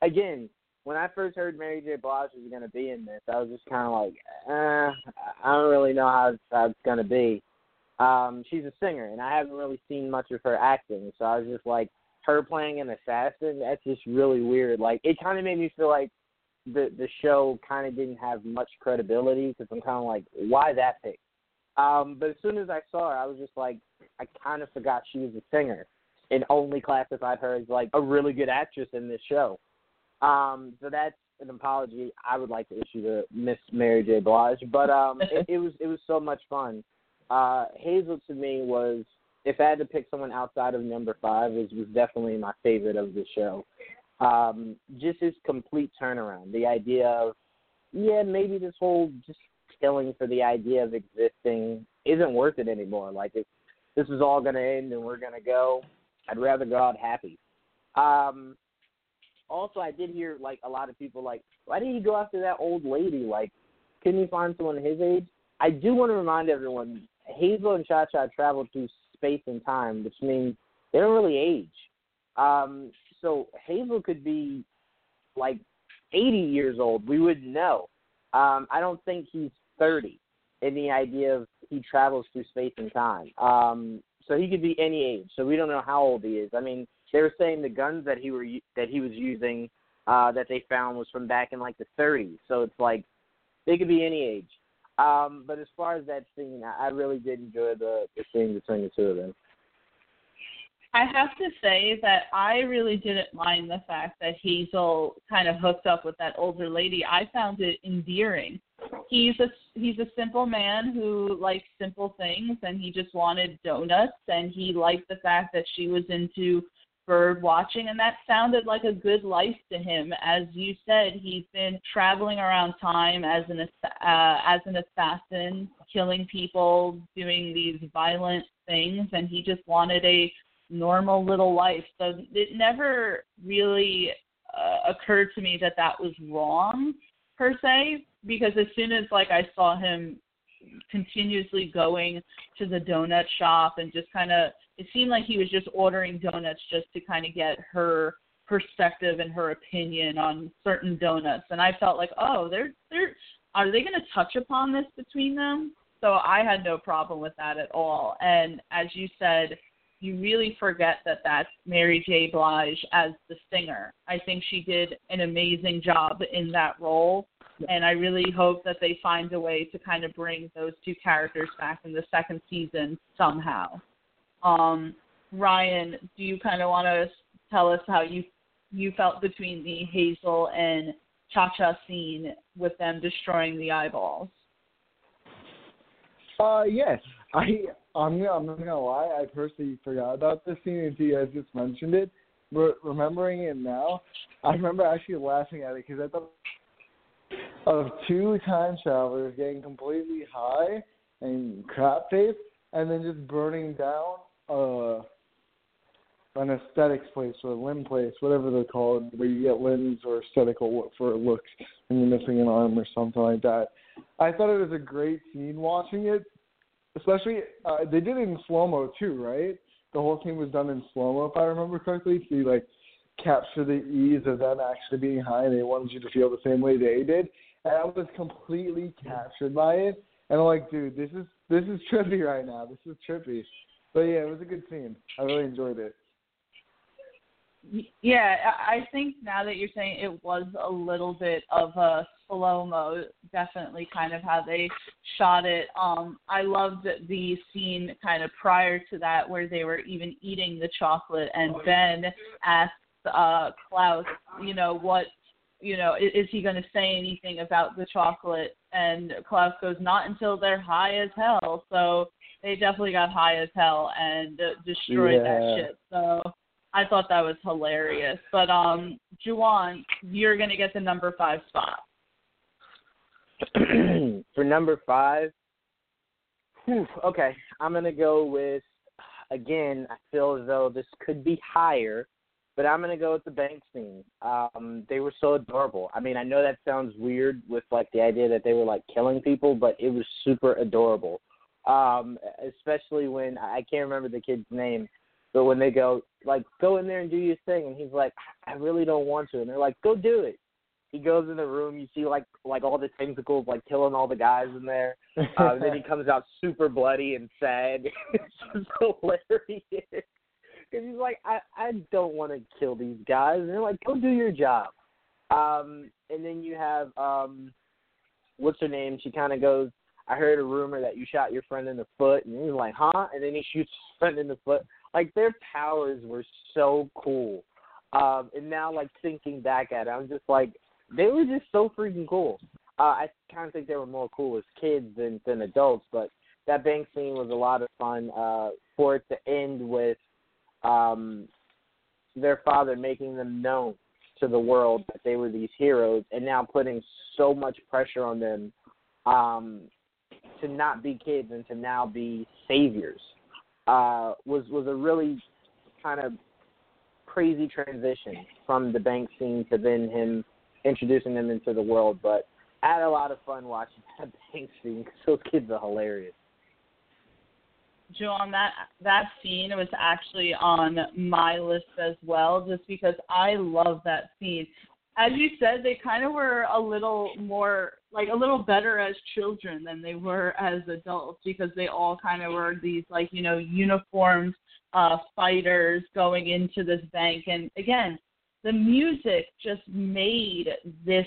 again, when I first heard Mary J. Blige was going to be in this, I was just kind of like, eh, I don't really know how, how it's going to be. Um, she's a singer, and I haven't really seen much of her acting, so I was just like, her playing an assassin, that's just really weird. Like, it kind of made me feel like the the show kind of didn't have much credibility because I'm kind of like, why that pick? Um, but as soon as I saw her, I was just like, I kind of forgot she was a singer, and only classified her as like a really good actress in this show. Um, so that's an apology I would like to issue to Miss Mary J. Blige. But um, <laughs> it, it was it was so much fun. Uh, Hazel to me was, if I had to pick someone outside of number five, was was definitely my favorite of the show. Um, just his complete turnaround. The idea of, yeah, maybe this whole just killing for the idea of existing isn't worth it anymore. Like if this is all going to end and we're going to go, I'd rather go out happy. Um, also, I did hear like a lot of people like, why did he go after that old lady? Like, couldn't he find someone his age? I do want to remind everyone, Hazel and Cha Cha traveled through space and time, which means they don't really age. Um, so Hazel could be like 80 years old. We wouldn't know. Um, I don't think he's 30 in the idea of he travels through space and time. Um, so he could be any age. So we don't know how old he is. I mean, they were saying the guns that he were that he was using uh, that they found was from back in like the 30s. So it's like they could be any age. Um, but as far as that scene, I really did enjoy the the scene between the two of them. I have to say that I really didn't mind the fact that Hazel kind of hooked up with that older lady. I found it endearing. He's a he's a simple man who likes simple things and he just wanted donuts and he liked the fact that she was into bird watching and that sounded like a good life to him as you said he's been traveling around time as an uh, as an assassin killing people doing these violent things and he just wanted a normal little life. So it never really uh, occurred to me that that was wrong per se, because as soon as like I saw him continuously going to the donut shop and just kind of it seemed like he was just ordering donuts just to kind of get her perspective and her opinion on certain donuts and I felt like oh they're they're are they going to touch upon this between them so I had no problem with that at all and as you said you really forget that that's Mary J. Blige as the singer. I think she did an amazing job in that role, and I really hope that they find a way to kind of bring those two characters back in the second season somehow. Um, Ryan, do you kind of want to tell us how you you felt between the Hazel and Cha Cha scene with them destroying the eyeballs? Uh, yes. I I'm I'm not gonna lie. I personally forgot about this scene until you guys just mentioned it. But remembering it now, I remember actually laughing at it because I thought of two time travelers getting completely high and crap face, and then just burning down uh an aesthetics place or a limb place, whatever they're called, where you get limbs or aesthetical for looks and you're missing an arm or something like that. I thought it was a great scene watching it especially uh, they did it in slow mo too, right? The whole thing was done in slow mo, if I remember correctly, to like capture the ease of them actually being high. And they wanted you to feel the same way they did, and I was completely captured by it. And I'm like, dude, this is this is trippy right now. This is trippy. But yeah, it was a good scene. I really enjoyed it. Yeah, I think now that you're saying it was a little bit of a slow mo, definitely kind of how they shot it. Um, I loved the scene kind of prior to that where they were even eating the chocolate, and Ben asks uh, Klaus, you know, what, you know, is, is he going to say anything about the chocolate? And Klaus goes, not until they're high as hell. So they definitely got high as hell and uh, destroyed yeah. that shit. So I thought that was hilarious. But um, Juwan, you're gonna get the number five spot. <clears throat> For number five, whew, okay, I'm gonna go with. again, I feel as though this could be higher, but I'm gonna go with the bank scene. Um, they were so adorable. I mean, I know that sounds weird with like the idea that they were like killing people, but it was super adorable. Um, especially when I can't remember the kid's name, but when they go like go in there and do your thing, and he's like, I really don't want to, and they're like, go do it. He goes in the room, you see like like all the tentacles like killing all the guys in there. <laughs> Uh, and then he comes out super bloody and sad. <laughs> it's just hilarious. Because he's like, I I don't want to kill these guys, and they're like, go do your job. Um, and then you have um, what's her name? She kind of goes, I heard a rumor that you shot your friend in the foot, and he's like, huh? And then he <laughs> shoots his friend in the foot. Like their powers were so cool. Um, and now, like thinking back at it, I'm just like, they were just so freaking cool. Uh, I kind of think they were more cool as kids than than adults, but that bank scene was a lot of fun. Uh, for it to end with um, their father making them known to the world that they were these heroes, and now putting so much pressure on them um, to not be kids and to now be saviors uh, was was a really kind of crazy transition from the bank scene to then him introducing them into the world. But I had a lot of fun watching <laughs> that bank scene because those kids are hilarious. Juwan, that that scene was actually on my list as well, just because I love that scene. As you said, they kind of were a little more like a little better as children than they were as adults because they all kind of were these like you know uniformed uh fighters going into this bank and again the music just made this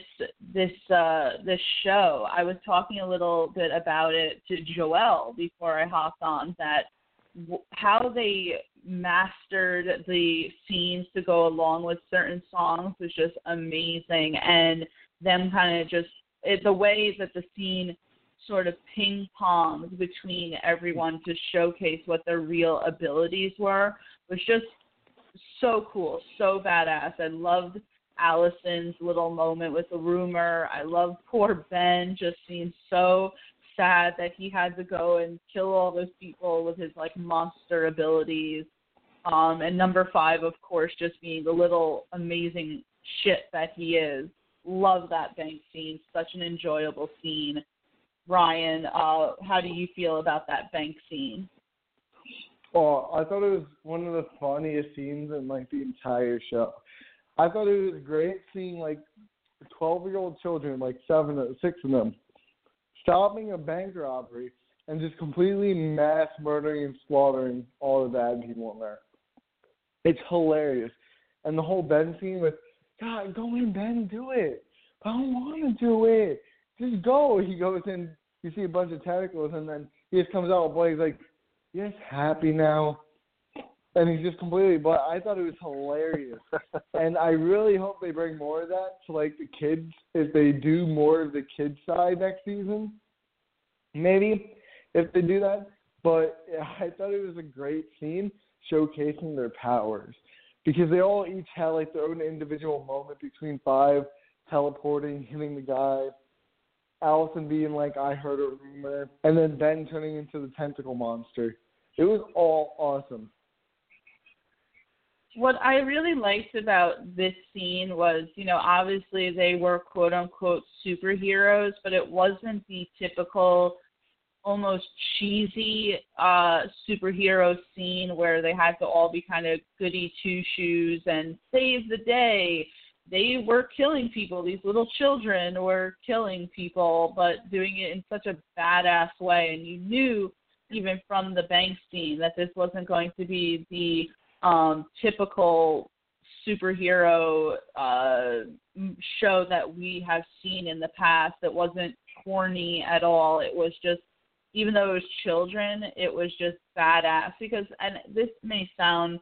this uh this show. I was talking a little bit about it to Joelle before I hopped on that w- how they mastered the scenes to go along with certain songs was just amazing and them kind of just it, the way that the scene sort of ping ponged between everyone to showcase what their real abilities were was just so cool, so badass. I loved Allison's little moment with the rumor. I love poor Ben just seems so sad that he had to go and kill all those people with his like monster abilities. Um, and number five, of course, just being the little amazing shit that he is. Love that bank scene. Such an enjoyable scene. Ryan, uh, how do you feel about that bank scene? Oh, I thought it was one of the funniest scenes in like the entire show. I thought it was great seeing like twelve year old children, like seven six of them, stopping a bank robbery and just completely mass murdering and slaughtering all the bad people in there. It's hilarious. And the whole Ben scene with God, go in Ben, do it. I don't wanna do it. Just go. He goes in you see a bunch of tentacles and then he just comes out with Blake's like yes, happy now. And he's just completely, but I thought it was hilarious. <laughs> and I really hope they bring more of that to like the kids if they do more of the kids side next season. Maybe if they do that. But yeah, <laughs> I thought it was a great scene showcasing their powers because they all each had like their own individual moment between five teleporting, hitting the guy, Allison being like, I heard a rumor, and then Ben turning into the tentacle monster. It was all awesome. What I really liked about this scene was, you know, obviously they were quote unquote superheroes, but it wasn't the typical almost cheesy uh superhero scene where they had to all be kind of goody two shoes and save the day they were killing people. These little children were killing people, but doing it in such a badass way. And you knew, even from the bank scene, that this wasn't going to be the um, typical superhero uh, show that we have seen in the past. that wasn't corny at all. It was just, even though it was children, it was just badass. Because, and this may sound,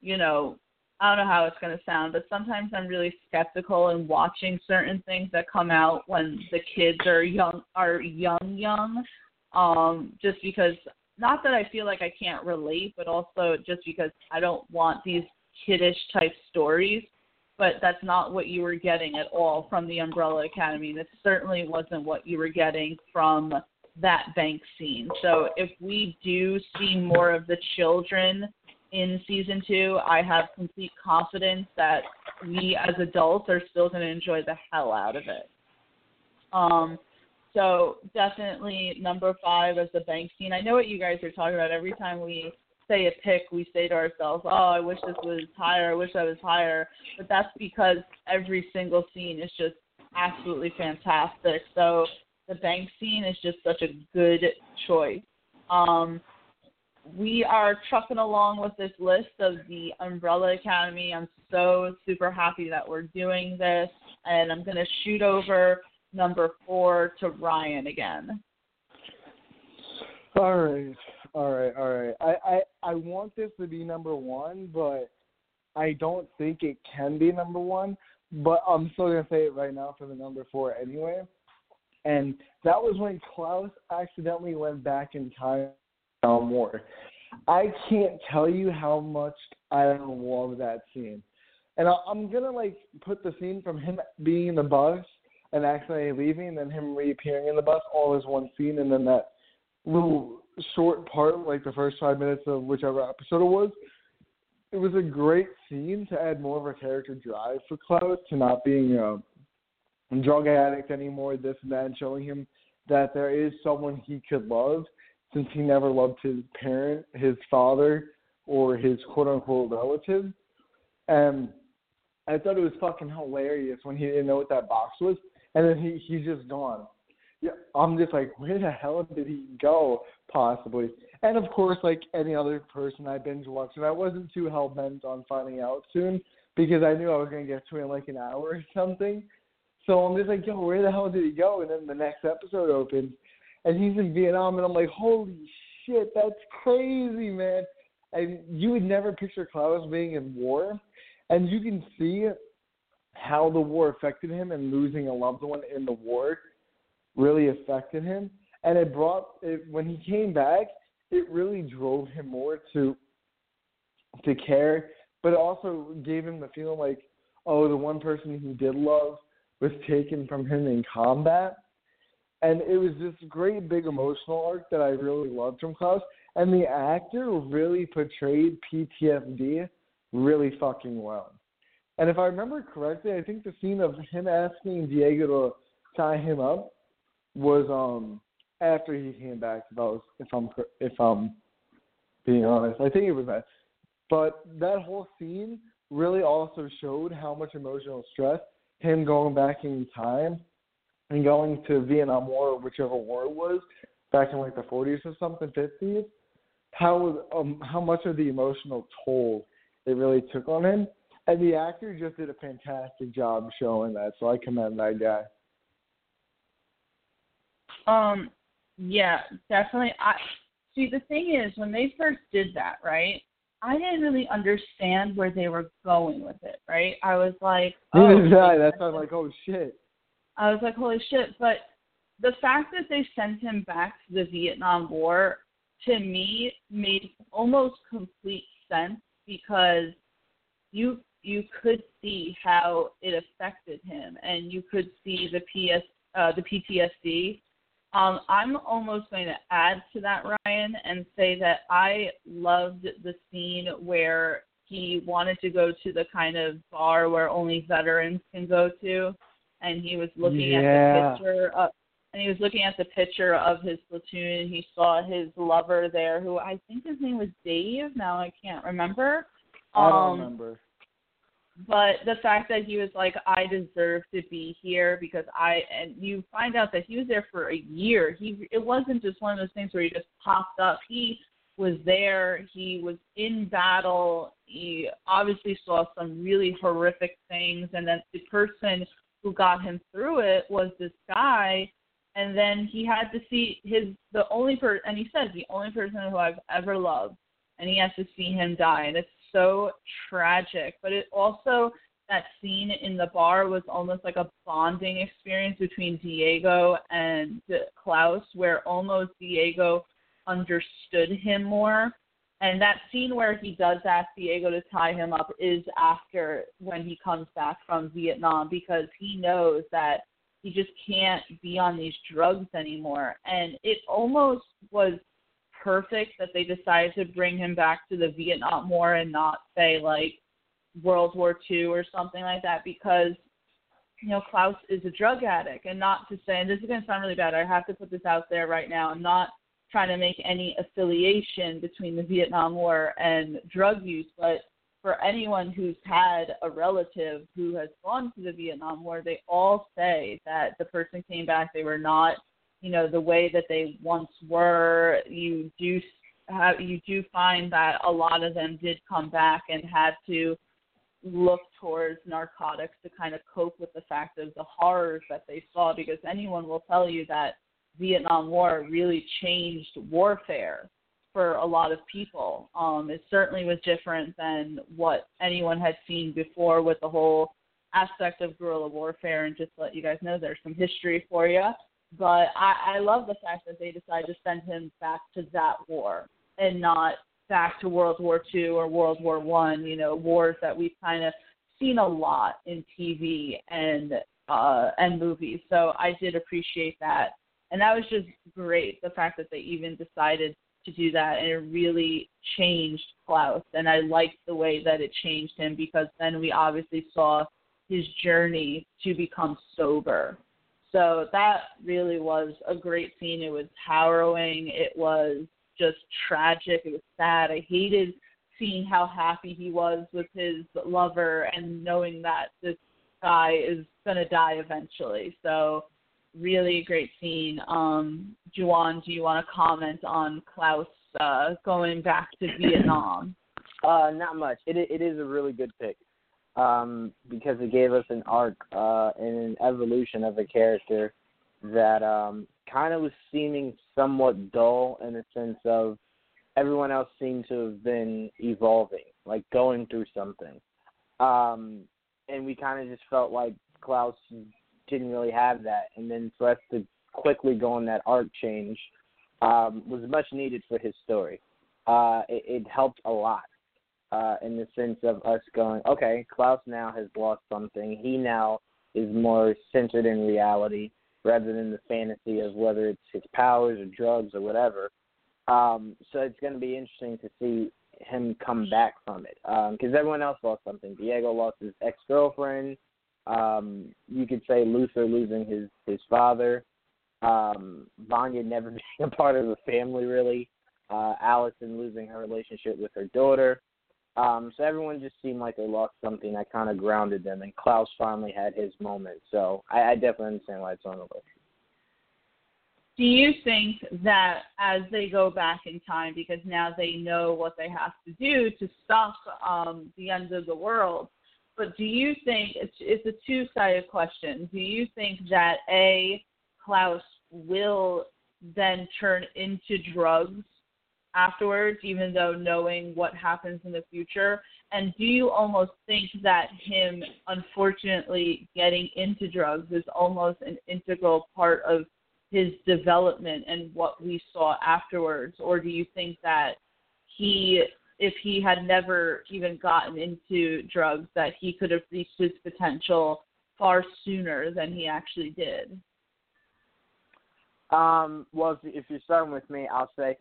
you know, I don't know how it's going to sound, but sometimes I'm really skeptical in watching certain things that come out when the kids are young, are young, young. Um, just because, not that I feel like I can't relate, but also just because I don't want these kiddish type stories. But that's not what you were getting at all from the Umbrella Academy. This certainly wasn't what you were getting from that bank scene. So if we do see more of the children in season two, I have complete confidence that we as adults are still going to enjoy the hell out of it. Um, so definitely number five is the bank scene. I know what you guys are talking about. Every time we say a pick, we say to ourselves, "Oh, I wish this was higher. I wish I was higher." But that's because every single scene is just absolutely fantastic. So the bank scene is just such a good choice. Um, we are trucking along with this list of the Umbrella Academy. I'm so super happy that we're doing this, and I'm to shoot over number four to Ryan again. All right, all right, all right. I, I I want this to be number one, but I don't think it can be number one. But I'm still gonna say it right now for the number four anyway. And that was when Klaus accidentally went back in time more. I can't tell you how much I love that scene. And I'm gonna like put the scene from him being in the bus and accidentally leaving, and then him reappearing in the bus all as one scene, and then that little short part, like the first five minutes of whichever episode it was. It was a great scene to add more of a character drive for Klaus to not being a drug addict anymore, this and that, and showing him that there is someone he could love since he never loved his parent, his father, or his quote unquote relative. And I thought it was fucking hilarious when he didn't know what that box was and then he he's just gone. Yeah, I'm just like, where the hell did he go? Possibly. And of course, like any other person I binge watched, and I wasn't too hell bent on finding out soon because I knew I was gonna get to it in like an hour or something. So I'm just like, yo, where the hell did he go? And then the next episode opens, and he's in Vietnam, and I'm like, holy shit, that's crazy, man. And you would never picture Klaus being in war, and you can see how the war affected him and losing a loved one in the war really affected him. And it brought it when he came back, it really drove him more to to care, but it also gave him the feeling like, oh, the one person he did love was taken from him in combat. And it was this great big emotional arc that I really loved from Klaus. And the actor really portrayed PTSD really fucking well. And if I remember correctly, I think the scene of him asking Diego to tie him up was um after he came back. If I was if I'm if I'm being honest, I think it was that. But that whole scene really also showed how much emotional stress him going back in time and going to Vietnam War or whichever war it was back in like the 40s or something, 50s. How um how much of the emotional toll it really took on him and the actor just did a fantastic job showing that, so I commend that guy. Um, yeah, definitely. I see. The thing is, when they first did that, right? I didn't really understand where they were going with it, right? I was like, <laughs> oh, yeah, that's why I'm like, oh shit. I was like, holy shit! But the fact that they sent him back to the Vietnam War to me made almost complete sense because you you could see how it affected him, and you could see the PS uh, the PTSD. Um, I'm almost going to add to that, Ryan, and say that I loved the scene where he wanted to go to the kind of bar where only veterans can go to, and he was looking yeah. at the picture of, and he was looking at the picture of his platoon, and he saw his lover there, who I think his name was Dave. Now I can't remember. I don't um, remember but the fact that he was like i deserve to be here because i and you find out that he was there for a year. He it wasn't just one of those things where he just popped up. He was there. He was in battle. He obviously saw some really horrific things. And then the person who got him through it was this guy. And then he had to see his the only person and he said the only person who i've ever loved. And he has to see him die. And it's so tragic. But it also that scene in the bar was almost like a bonding experience between Diego and Klaus, where almost Diego understood him more. And that scene where he does ask Diego to tie him up is after when he comes back from Vietnam because he knows that he just can't be on these drugs anymore. And it almost was perfect that they decided to bring him back to the Vietnam War and not say like World War II or something like that because you know Klaus is a drug addict. And not to say and this is going to sound really bad I have to put this out there right now I'm not trying to make any affiliation between the Vietnam War and drug use but for anyone who's had a relative who has gone to the Vietnam War they all say that the person came back they were not you know the way that they once were you do have you do find that a lot of them did come back and had to look towards narcotics to kind of cope with the fact of the horrors that they saw because anyone will tell you that Vietnam War really changed warfare for a lot of people. Um, it certainly was different than what anyone had seen before with the whole aspect of guerrilla warfare. And just to let you guys know, there's some history for you. But I, I love the fact that they decided to send him back to that war and not back to World War II or World War One. You know, wars that we've kind of seen a lot in TV and uh, and movies. So I did appreciate that, and that was just great. The fact that they even decided to do that, and it really changed Klaus. And I liked the way that it changed him because then we obviously saw his journey to become sober so that really was a great scene. It was harrowing. It was just tragic. It was sad. I hated seeing how happy he was with his lover and knowing that this guy is going to die eventually. So really great scene. Um, Juwan, do you want to comment on Klaus uh, going back to Vietnam? Uh, not much. It it is a really good pick um, because it gave us an arc uh, and an evolution of a character that um, kind of was seeming somewhat dull in the sense of everyone else seemed to have been evolving, like going through something. Um, and we kind of just felt like Klaus didn't really have that. And then for us to quickly go on that arc change um, was much needed for his story. Uh, it, it helped a lot uh, in the sense of us going, okay, Klaus now has lost something. He now is more centered in reality rather than the fantasy of whether it's his powers or drugs or whatever. Um, so it's going to be interesting to see him come back from it because um, everyone else lost something. Diego lost his ex girlfriend. Um, you could say Luther losing his his father. Um, Vanya never <laughs> being a part of the family really. Uh, Allison losing her relationship with her daughter. Um, so everyone just seemed like they lost something that kind of grounded them, and Klaus finally had his moment. So I, I definitely understand why it's on the list. Do you think that as they go back in time, because now they know what they have to do to stop um, the end of the world, but do you think it's, it's a two-sided question? Do you think that a Klaus will then turn into drugs afterwards, even though knowing what happens in the future? And do you almost think that him unfortunately getting into drugs is almost an integral part of his development and what we saw afterwards? Or do you think that he, if he had never even gotten into drugs, that he could have reached his potential far sooner than he actually did? Um, well, if you're starting with me, I'll say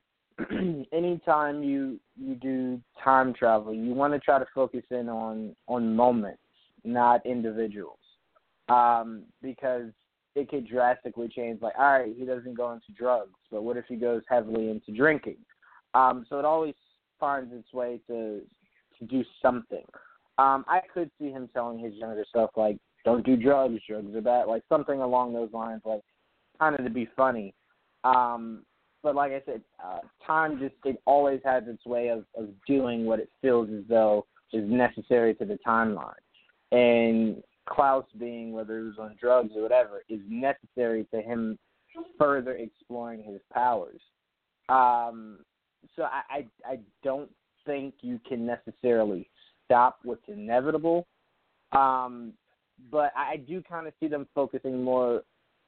<clears throat> anytime you you do time travel, you want to try to focus in on on moments, not individuals, um, because it could drastically change. Like, all right, he doesn't go into drugs, but what if he goes heavily into drinking? Um, so it always finds its way to to do something. Um, I could see him telling his younger self like, "Don't do drugs. Drugs are bad." Like something along those lines, like kind of to be funny. Um, but like I said, uh, time just it always has its way of of doing what it feels as though is necessary to the timeline. And Klaus being whether he was on drugs or whatever is necessary to him further exploring his powers. Um, so I, I I don't think you can necessarily stop what's inevitable. Um, but I do kind of see them focusing more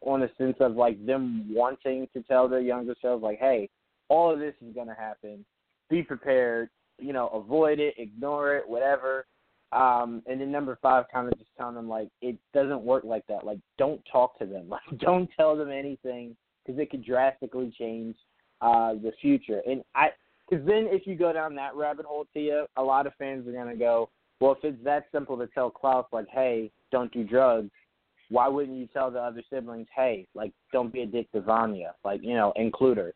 on a sense of like them wanting to tell their younger selves like, hey, all of this is gonna happen. Be prepared. You know, avoid it, ignore it, whatever. Um, and then number five, kind of just telling them like it doesn't work like that. Like, don't talk to them. <laughs> Like, don't tell them anything because it could drastically change uh, the future. And I, because then if you go down that rabbit hole, Tia, a lot of fans are gonna go, well, if it's that simple to tell Klaus like, hey, don't do drugs, why wouldn't you tell the other siblings, hey, like, don't be a dick to Vanya, like, you know, include her.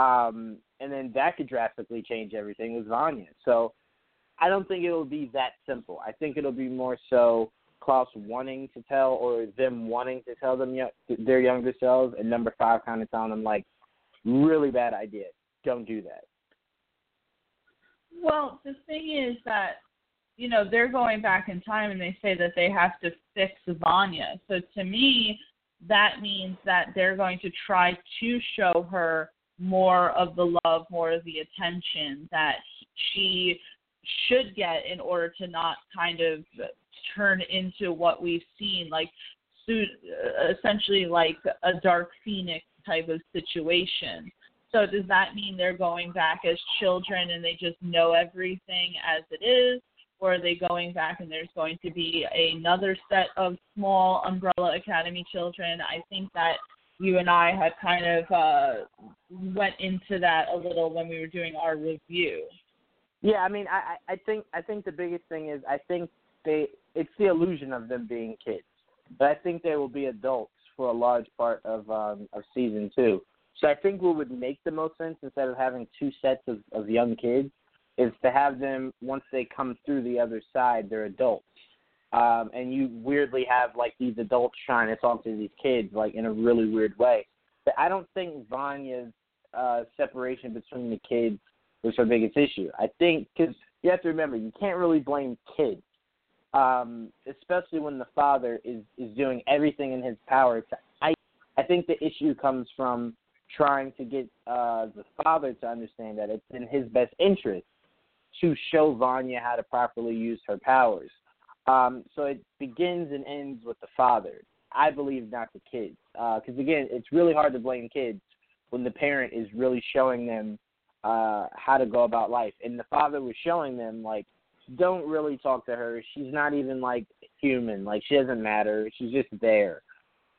Um, and then that could drastically change everything with Vanya. So I don't think it'll be that simple. I think it'll be more so Klaus wanting to tell or them wanting to tell them their younger selves, and number five kind of telling them like, really bad idea, don't do that. Well, the thing is that you know they're going back in time and they say that they have to fix Vanya. So to me, that means that they're going to try to show her more of the love, more of the attention that she should get in order to not kind of turn into what we've seen, like uh, essentially like a Dark Phoenix type of situation. So does that mean they're going back as children and they just know everything as it is? Or are they going back and there's going to be another set of small Umbrella Academy children? I think that you and I had kind of uh, went into that a little when we were doing our review. Yeah, I mean, I I think I think the biggest thing is I think they it's the illusion of them being kids, but I think they will be adults for a large part of um of season two. So I think what would make the most sense instead of having two sets of, of young kids is to have them once they come through the other side, they're adults. Um, and you weirdly have like these adults trying to talk to these kids like in a really weird way. But I don't think Vanya's uh, separation between the kids was her biggest issue. I think because you have to remember you can't really blame kids, um, especially when the father is is doing everything in his power to. I I think the issue comes from trying to get uh, the father to understand that it's in his best interest to show Vanya how to properly use her powers. Um, so it begins and ends with the father. I believe not the kids, because uh, again, it's really hard to blame kids when the parent is really showing them uh, how to go about life, and the father was showing them like, don't really talk to her. She's not even like human. Like she doesn't matter. She's just there.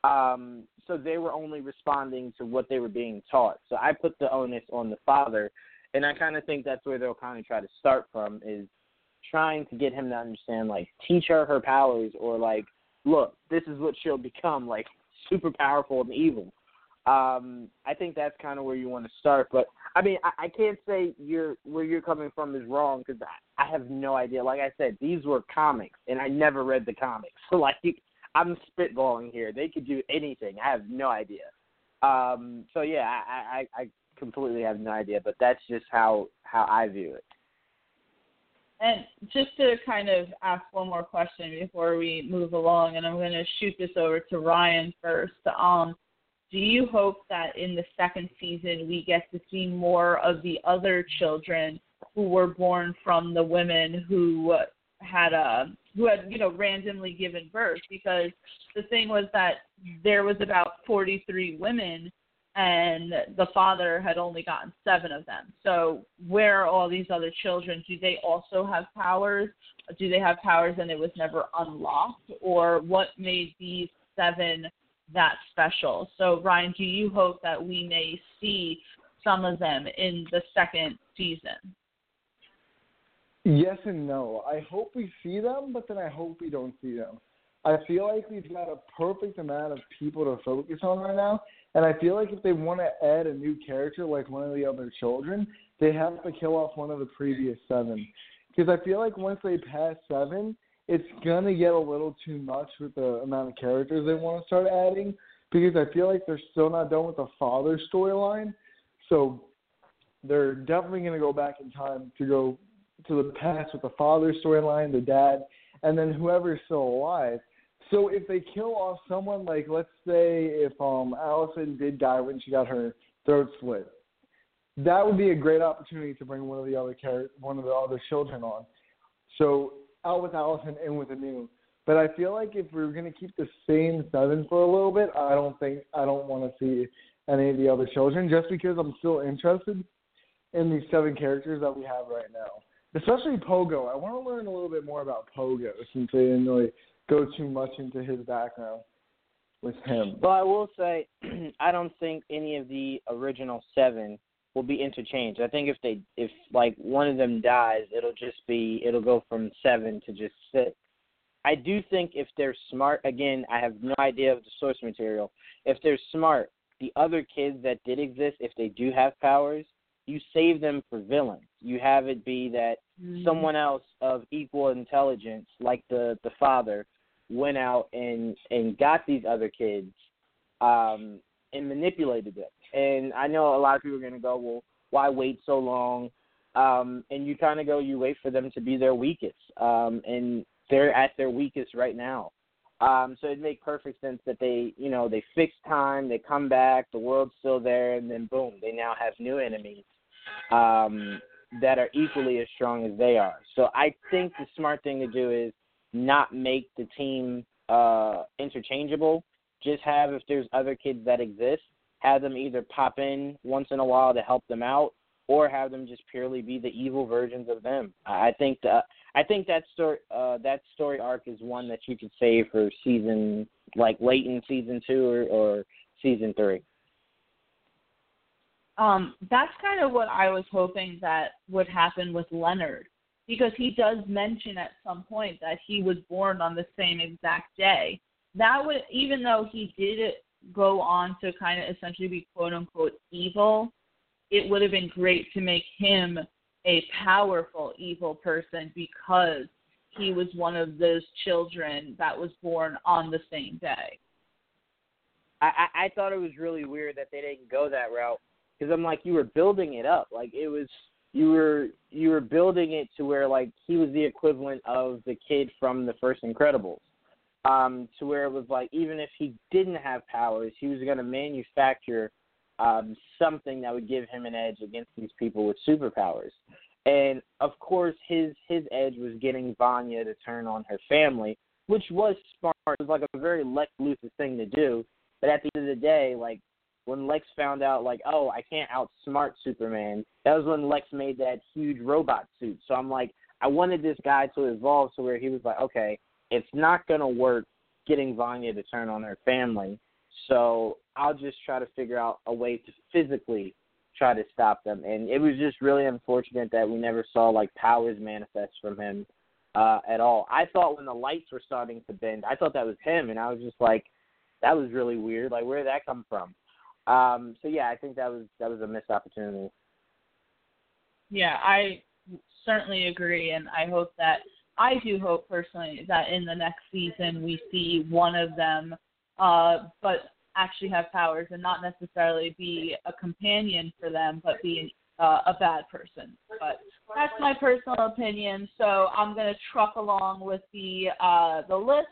Um, so they were only responding to what they were being taught. So I put the onus on the father, and I kind of think that's where they'll kind of try to start from is trying to get him to understand, like, teach her her powers, or like, look, this is what she'll become, like, super powerful and evil. Um, I think that's kind of where you want to start. But I mean, I, I can't say you're where you're coming from is wrong because I, I have no idea. Like I said, these were comics, and I never read the comics. So <laughs> like, I'm spitballing here. They could do anything. I have no idea. Um, so yeah, I, I, I completely have no idea, but that's just how how I view it. And just to kind of ask one more question before we move along, and I'm going to shoot this over to Ryan first. Um, do you hope that in the second season we get to see more of the other children who were born from the women who had a uh, who had you know randomly given birth because the thing was that there was about 43 women and the father had only gotten seven of them. So where are all these other children? Do they also have powers? Do they have powers and it was never unlocked? Or what made these seven that special? So Ryan, do you hope that we may see some of them in the second season? Yes and no. I hope we see them, but then I hope we don't see them. I feel like we've got a perfect amount of people to focus on right now, and I feel like if they want to add a new character like one of the other children, they have to kill off one of the previous seven. Because I feel like once they pass seven, it's gonna get a little too much with the amount of characters they want to start adding. Because I feel like they're still not done with the father storyline, so they're definitely gonna go back in time to go to the past with the father storyline, the dad, and then whoever's still alive so if they kill off someone like let's say if um Allison did die when she got her throat slit, that would be a great opportunity to bring one of the other char- one of the other children on. So out with Allison, in with a Anu. But I feel like if we're gonna keep the same seven for a little bit, I don't think I don't want to see any of the other children just because I'm still interested in these seven characters that we have right now. especially Pogo. I want to learn a little bit more about Pogo since they didn't really go too much into his background with him. Well, I will say, <clears throat> I don't think any of the original seven will be interchanged. I think if they, if like one of them dies, it'll just be, it'll go from seven to just six. I do think if they're smart, again, I have no idea of the source material. If they're smart, the other kids that did exist, if they do have powers, you save them for villains. You have it be that Mm-hmm. someone else of equal intelligence, like the the father, went out and and got these other kids, um, and manipulated them. And I know a lot of people are going to go, well, why wait so long? Um, and you kind of go, you wait for them to be their weakest, um, and they're at their weakest right now. Um, so it makes perfect sense that they, you know, they fix time, they come back, the world's still there, and then boom, they now have new enemies um, that are equally as strong as they are. So I think the smart thing to do is not make the team uh, interchangeable. Just have, if there's other kids that exist, have them either pop in once in a while to help them out, or have them just purely be the evil versions of them. I think the, I think that story uh, that story arc is one that you could save for season like late in season two or, or season three. Um, that's kind of what I was hoping that would happen with Leonard, because he does mention at some point that he was born on the same exact day. That would, even though he did go on to kind of essentially be quote unquote evil, it would have been great to make him a powerful evil person because he was one of those children that was born on the same day. I, I, I thought it was really weird that they didn't go that route because I'm like, you were building it up, like it was you were you were building it to where like he was the equivalent of the kid from the first Incredibles, um, to where it was like even if he didn't have powers, he was going to manufacture um, something that would give him an edge against these people with superpowers. And of course, his his edge was getting Vanya to turn on her family, which was smart. It was like a very Lex Luthor thing to do. But at the end of the day, like when Lex found out, like, oh, I can't outsmart Superman, that was when Lex made that huge robot suit. So I'm like, I wanted this guy to evolve to where he was like, okay, it's not gonna work getting Vanya to turn on her family. So I'll just try to figure out a way to physically try to stop them. And it was just really unfortunate that we never saw like powers manifest from him uh, at all. I thought when the lights were starting to bend, I thought that was him, and I was just like, that was really weird. Like, where did that come from? Um, so yeah, I think that was that was a missed opportunity. Yeah, I certainly agree, and I hope that I do hope personally that in the next season we see one of them, uh, but actually have powers and not necessarily be a companion for them, but be uh, a bad person. But that's my personal opinion. So I'm to truck along with the uh, the list.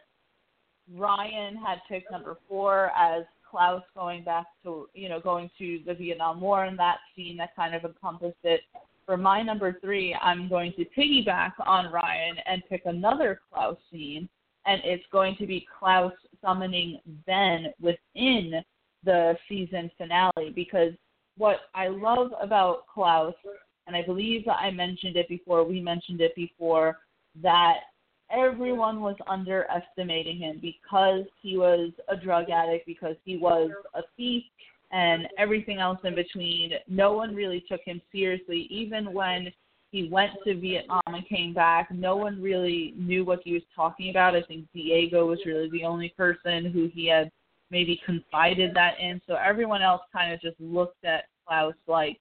Ryan had picked number four as Klaus going back to you know going to the Vietnam War and that scene that kind of encompassed it. For my number three, I'm going to piggyback on Ryan and pick another Klaus scene, and it's going to be Klaus summoning Ben within the season finale because what I love about Klaus, and I believe I mentioned it before, we mentioned it before, that everyone was underestimating him because he was a drug addict, because he was a thief, and everything else in between. No one really took him seriously, even when he went to Vietnam and came back. No one really knew what he was talking about. I think Diego was really the only person who he had maybe confided that in. So everyone else kind of just looked at Klaus like,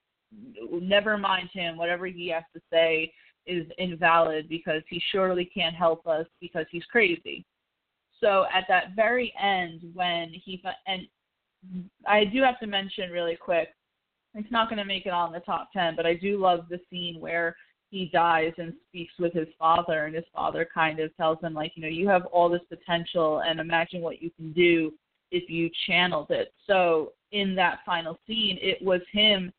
never mind him. Whatever he has to say is invalid because he surely can't help us because he's crazy. So at that very end, when he and I do have to mention really quick, it's not going to make it on the top ten, but I do love the scene where he dies and speaks with his father, and his father kind of tells him like, you know, you have all this potential, and imagine what you can do if you channeled it. So in that final scene, it was him.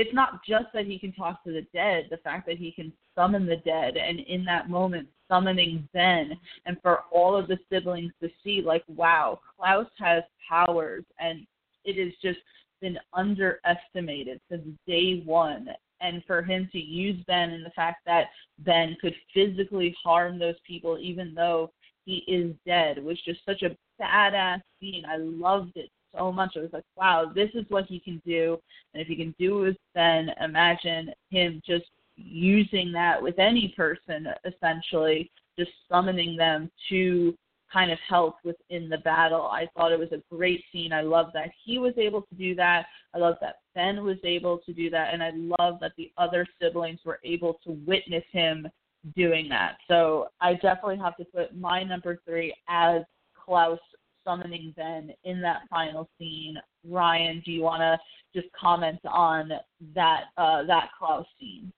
It's not just that he can talk to the dead, the fact that he can summon the dead, and in that moment, summoning Ben, and for all of the siblings to see, like, wow, Klaus has powers, and it has just been underestimated since day one. and for him to use Ben and the fact that Ben could physically harm those people even though he is dead was just such a badass scene. I loved it so much. I was like, wow, this is what he can do. And if he can do it with Ben, imagine him just using that with any person, essentially, just summoning them to kind of help within the battle. I thought it was a great scene. I love that he was able to do that. I love that Ben was able to do that. And I love that the other siblings were able to witness him doing that. So I definitely have to put my number three as Klaus summoning Ben in that final scene. Ryan, do you want to just comment on that uh, that Klaus scene?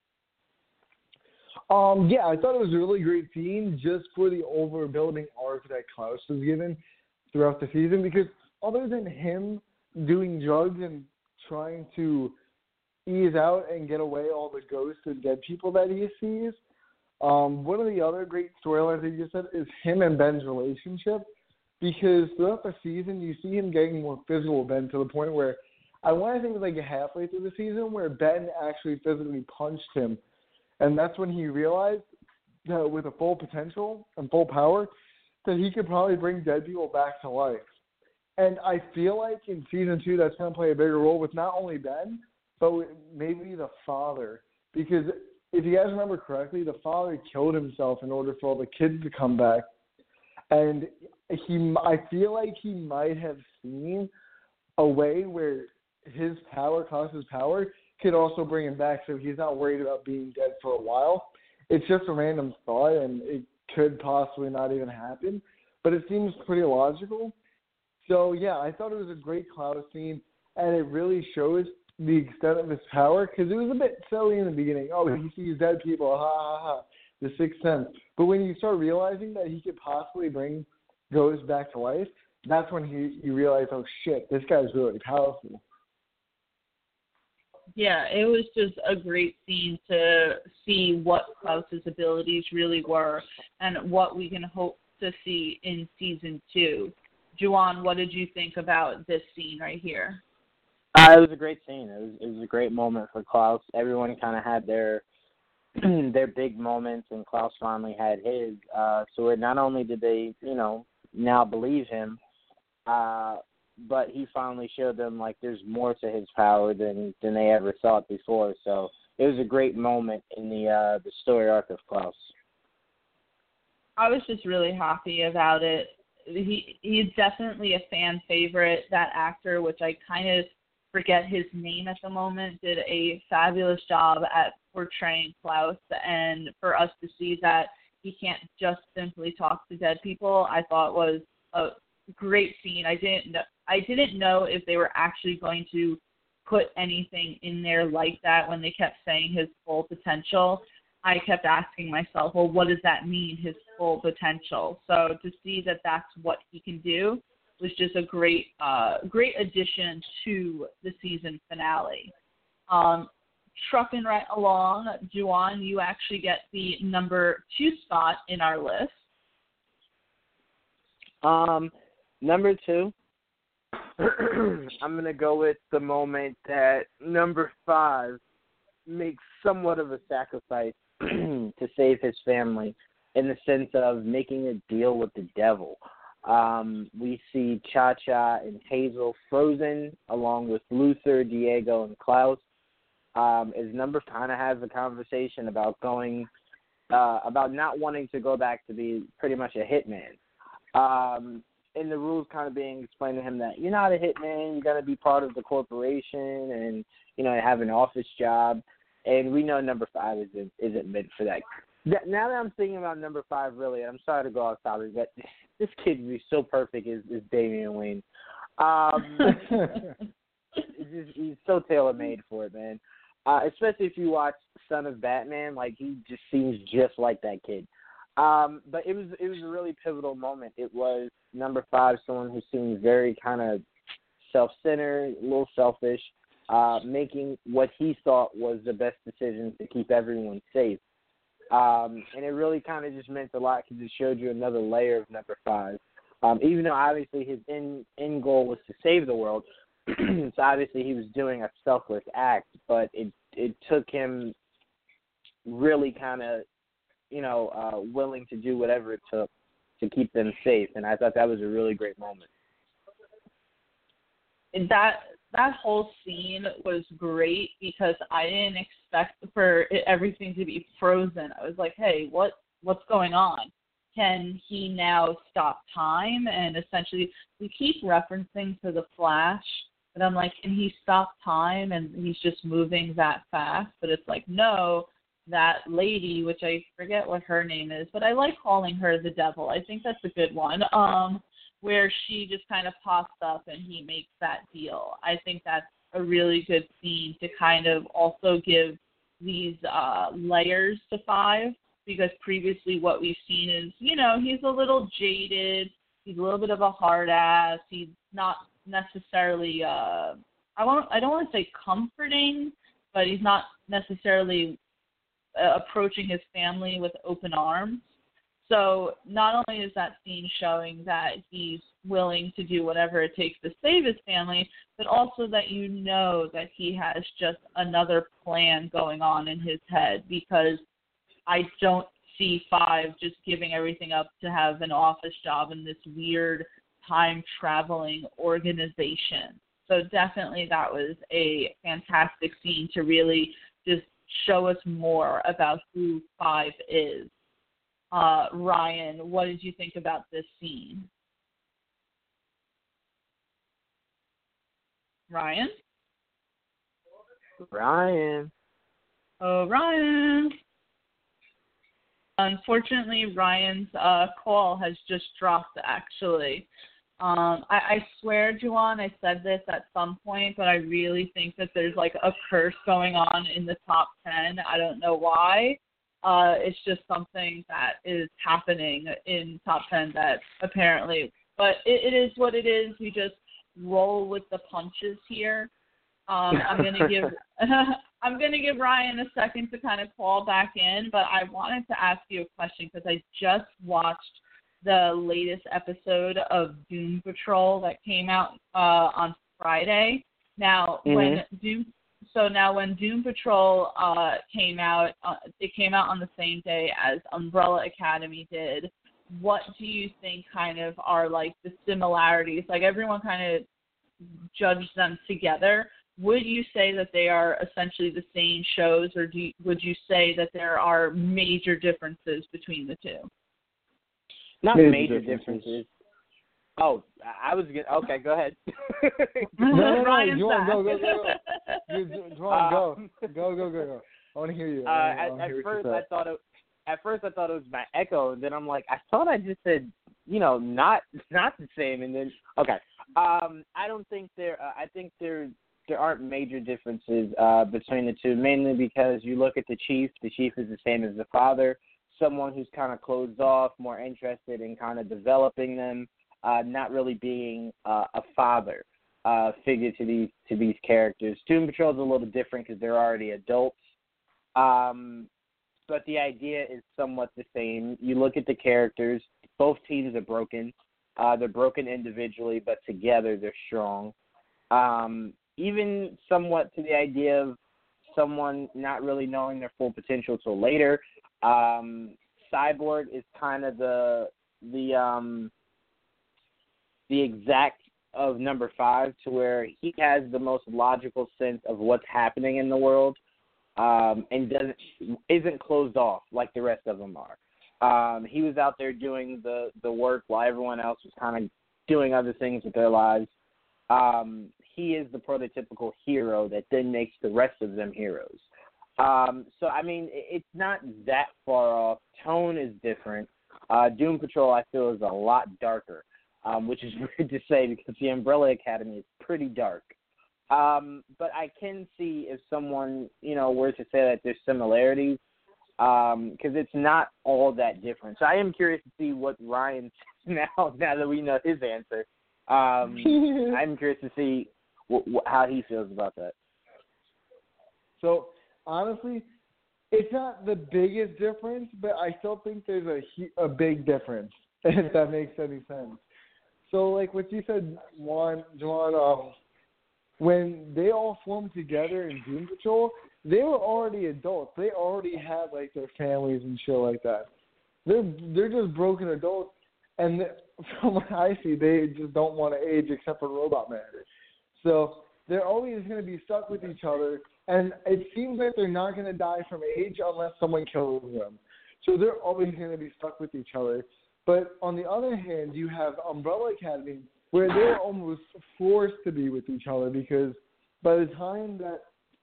Um, yeah, I thought it was a really great scene just for the overbuilding arc that Klaus was given throughout the season because other than him doing drugs and trying to ease out and get away all the ghosts and dead people that he sees, um, one of the other great storylines that you said is him and Ben's relationship because throughout the season you see him getting more physical Ben to the point where I want to think like halfway through the season where Ben actually physically punched him and that's when he realized that with a full potential and full power, that he could probably bring dead people back to life. And I feel like in season two, that's going to play a bigger role with not only Ben, but maybe the father. Because if you guys remember correctly, the father killed himself in order for all the kids to come back. And he, I feel like he might have seen a way where his power, Klaus's power, could also bring him back so he's not worried about being dead for a while. It's just a random thought, and it could possibly not even happen, but it seems pretty logical. So, yeah, I thought it was a great Klaus scene, and it really shows the extent of his power because it was a bit silly in the beginning. Oh, he sees dead people, ha ha ha, the sixth sense. But when you start realizing that he could possibly bring ghosts back to life, that's when he you realize, oh shit, this guy's really powerful yeah, it was just a great scene to see what Klaus's abilities really were and what we can hope to see in season two. Juwan, what did you think about this scene right here? Uh, it was a great scene. It was, it was a great moment for Klaus. Everyone kind of had their <clears throat> their big moments, and Klaus finally had his. Uh, so it not only did they, you know, now believe him, uh, but he finally showed them like there's more to his power than than they ever thought before. So it was a great moment in the uh the story arc of Klaus. I was just really happy about it. He he's definitely a fan favorite. That actor, which I kind of forget his name at the moment, did a fabulous job at portraying Klaus. And for us to see that he can't just simply talk to dead people, I thought was a great scene. I didn't I didn't know if they were actually going to put anything in there like that when they kept saying his full potential. I kept asking myself, well, what does that mean, his full potential? So to see that that's what he can do was just a great, uh, great addition to the season finale. Um, trucking right along, Juwan, you actually get the number two spot in our list. Um, number two, <clears throat> I'm gonna go with the moment that number five makes somewhat of a sacrifice <clears throat> to save his family, in the sense of making a deal with the devil. Um, we see Cha Cha and Hazel frozen, along with Luther, Diego, and Klaus. Um, as number kind of has a conversation about going, uh, about not wanting to go back to be pretty much a hitman. Um, and the rules kind of being explained to him that you're not a hitman, you're gonna be part of the corporation, and you know have an office job. And we know number five isn't isn't meant for that. Now that I'm thinking about number five, really, I'm sorry to go off topic, but <laughs> this kid would be so perfect is, is Damian Wayne. Um, <laughs> just, he's so tailor made for it, man. Uh, especially if you watch Son of Batman, like he just seems just like that kid. Um, but it was it was a really pivotal moment. It was number five, someone who seemed very kind of self-centered, a little selfish, uh, making what he thought was the best decision to keep everyone safe. Um, and it really kind of just meant a lot because it showed you another layer of number five. Um, even though obviously his end end goal was to save the world, <clears throat> so obviously he was doing a selfless act, but it it took him really kind of, you know, uh, willing to do whatever it took to keep them safe, and I thought that was a really great moment. that that whole scene was great because I didn't expect for everything to be frozen. I was like, "Hey, what what's going on? Can he now stop time?" And essentially, we keep referencing to the Flash, but I'm like, "Can he stop time?" And he's just moving that fast. But it's like, no, that lady, which I forget what her name is, but I like calling her the Devil. I think that's a good one. Um, where she just kind of pops up and he makes that deal. I think that's a really good scene to kind of also give these uh, layers to Five because previously what we've seen is, you know, he's a little jaded, he's a little bit of a hard ass, he's not necessarily uh I want I don't want to say comforting, but he's not necessarily uh, approaching his family with open arms. So not only is that scene showing that he's willing to do whatever it takes to save his family, but also that you know that he has just another plan going on in his head because I don't see Five just giving everything up to have an office job in this weird time traveling organization. So definitely that was a fantastic scene to really just show us more about who Five is uh, Ryan, what did you think about this scene? Ryan? Ryan. Oh, Ryan. Unfortunately, Ryan's uh, call has just dropped, actually. Um, I, I swear, Juwan, I said this at some point, but I really think that there's like a curse going on in the top 10. I don't know why. Uh, it's just something that is happening in top 10 that apparently, but it, it is what it is. We just roll with the punches here. Um, I'm gonna <laughs> give <laughs> I'm gonna give Ryan a second to kind of call back in, but I wanted to ask you a question because I just watched the latest episode of Doom Patrol that came out uh, on Friday. Now, mm-hmm. when Doom so now when Doom Patrol uh, came out, uh, it came out on the same day as Umbrella Academy did. What do you think kind of are like the similarities? Like everyone kind of judged them together. Would you say that they are essentially the same shows, or do you, would you say that there are major differences between the two? Not major, major differences. differences. Oh, I was good. Okay, go ahead. <laughs> no, no, no. You want go, go, go, go. You, go, <laughs> go, go, go, go. I want to hear you. Uh, at, at first, I thought it. At first, I thought it was my echo, and then I'm like, I thought I just said, you know, not <laughs> not the same, and then okay. Um, I don't think there. Uh, I think there there aren't major differences uh, between the two, mainly because you look at the chief. The chief is the same as the father, someone who's kind of closed off, more interested in kind of developing them uh, not really being uh, a father uh, figure to these to these characters. Doom Patrol is a little different because they're already adults, um, but the idea is somewhat the same. You look at the characters; both teams are broken. Uh, they're broken individually, but together they're strong. Um, even somewhat to the idea of someone not really knowing their full potential till later. Um, Cyborg is kind of the the um, the exact of number five to where he has the most logical sense of what's happening in the world um, and doesn't isn't closed off like the rest of them are. Um, he was out there doing the the work while everyone else was kind of doing other things with their lives. Um, he is the prototypical hero that then makes the rest of them heroes. Um, so I mean, it's not that far off. Tone is different. Uh, Doom Patrol, I feel, is a lot darker um, which is <laughs> weird to say because the Umbrella Academy is pretty dark. Um, but I can see if someone, you know, were to say that there's similarities, because um, it's not all that different. So I am curious to see what Ryan <laughs> says now. Now that we know his answer, um, <laughs> I'm curious to see wh- wh- how he feels about that. So honestly, it's not the biggest difference, but I still think there's a a big difference. <laughs> If that makes any sense. So like what you said, Juwan, Juwan, um, when they all formed together in Doom Patrol, they were already adults. They already had like their families and shit like that. They're they're just broken adults, and <laughs> from what I see, they just don't want to age except for Robot Man. So they're always going to be stuck with each other, and it seems like they're not going to die from age unless someone kills them. So they're always going to be stuck with each other. But on the other hand, you have Umbrella Academy, where they're almost forced to be with each other because by the time that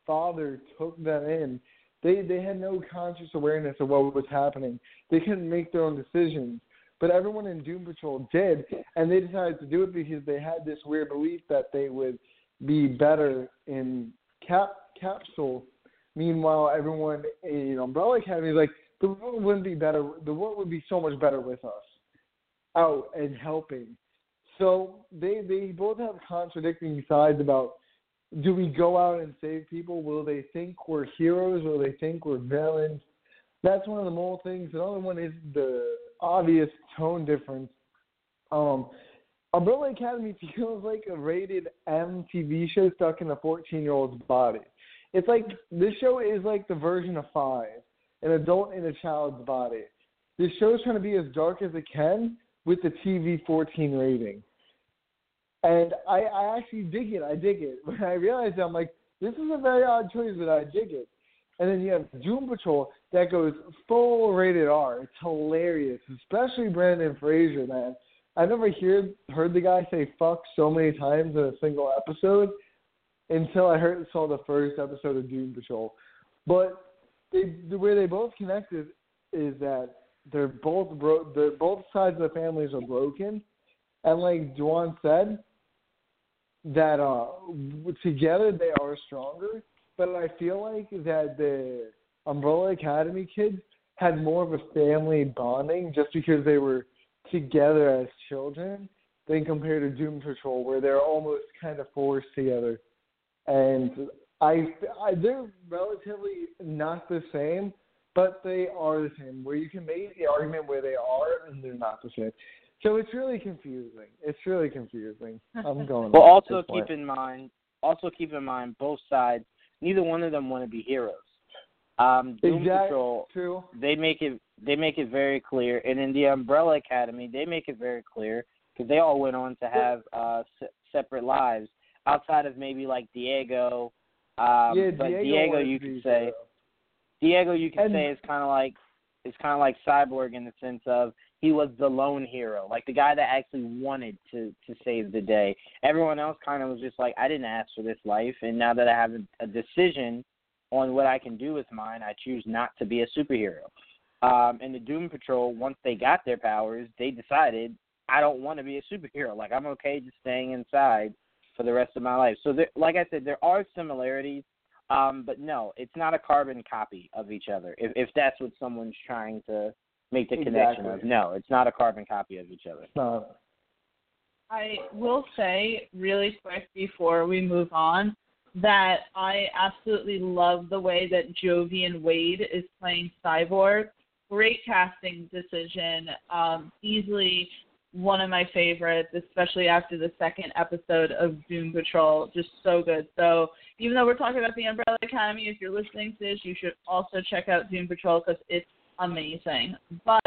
father took them in, they they had no conscious awareness of what was happening. They couldn't make their own decisions. But everyone in Doom Patrol did, and they decided to do it because they had this weird belief that they would be better in Cap Capsule. Meanwhile, everyone in Umbrella Academy is like, the world wouldn't be better. The world would be so much better with us out and helping. So they they both have contradicting sides about do we go out and save people? Will they think we're heroes? Will they think we're villains? That's one of the more things. Another one is the obvious tone difference. Um, Umbrella Academy <laughs> feels like a rated M TV show stuck in a 14 year old's body. It's like this show is like the version of Five, an adult in a child's body. This show is trying to be as dark as it can with the TV 14 rating. And I, I actually dig it. I dig it. <laughs> When I realized it, I'm like, this is a very odd choice, but I dig it. And then you have Doom Patrol that goes full rated R. It's hilarious, especially Brendan Fraser, man. I never heard heard the guy say fuck so many times in a single episode until I heard saw the first episode of Doom Patrol. But they, the way they both connected is that they're both bro- they're both sides of the families are broken, and like Juwan said, that uh together they are stronger. But I feel like that the Umbrella Academy kids had more of a family bonding just because they were together as children than compared to Doom Patrol, where they're almost kind of forced together. And I, I they're relatively not the same, but they are the same. Where you can make the argument where they are and they're not the same. So it's really confusing. It's really confusing. I'm <laughs> going. well, also this point. keep in mind, also keep in mind, both sides. Neither one of them want to be heroes. Um, Doom exactly Patrol, true. they make it they make it very clear, and in the Umbrella Academy, they make it very clear because they all went on to have uh, se- separate lives outside of maybe like Diego. Um, yeah, but Diego, Diego, you could say. Diego, you could And- say is kind of like is kind of like Cyborg in the sense of he was the lone hero, like the guy that actually wanted to to save the day. Everyone else kind of was just like, I didn't ask for this life, and now that I have a, a decision on what I can do with mine, I choose not to be a superhero. Um, and the Doom Patrol, once they got their powers, they decided I don't want to be a superhero. Like I'm okay just staying inside for the rest of my life. So, there, like I said, there are similarities, um, but no, it's not a carbon copy of each other. If, if that's what someone's trying to make the connection of, no, it's not a carbon copy of each other. It's not. I will say really quick before we move on that I absolutely love the way that Joivan Wade is playing Cyborg. Great casting decision. Um, easily one of my favorites, especially after the second episode of Doom Patrol. Just so good. So even though we're talking about the Umbrella Academy, if you're listening to this, you should also check out Doom Patrol because it's amazing. But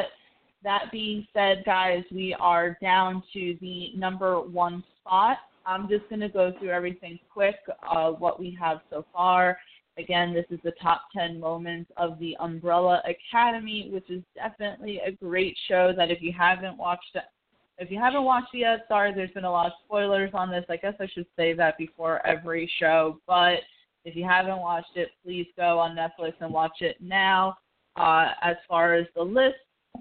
that being said, guys, we are down to the number one spot. I'm just going to go through everything quick, uh, what we have so far. Again, this is the top 10 moments of the Umbrella Academy, which is definitely a great show that if you haven't watched it, if you haven't watched it yet, sorry, there's been a lot of spoilers on this. I guess I should say that before every show, but if you haven't watched it, please go on Netflix and watch it now. Uh, as far as the list,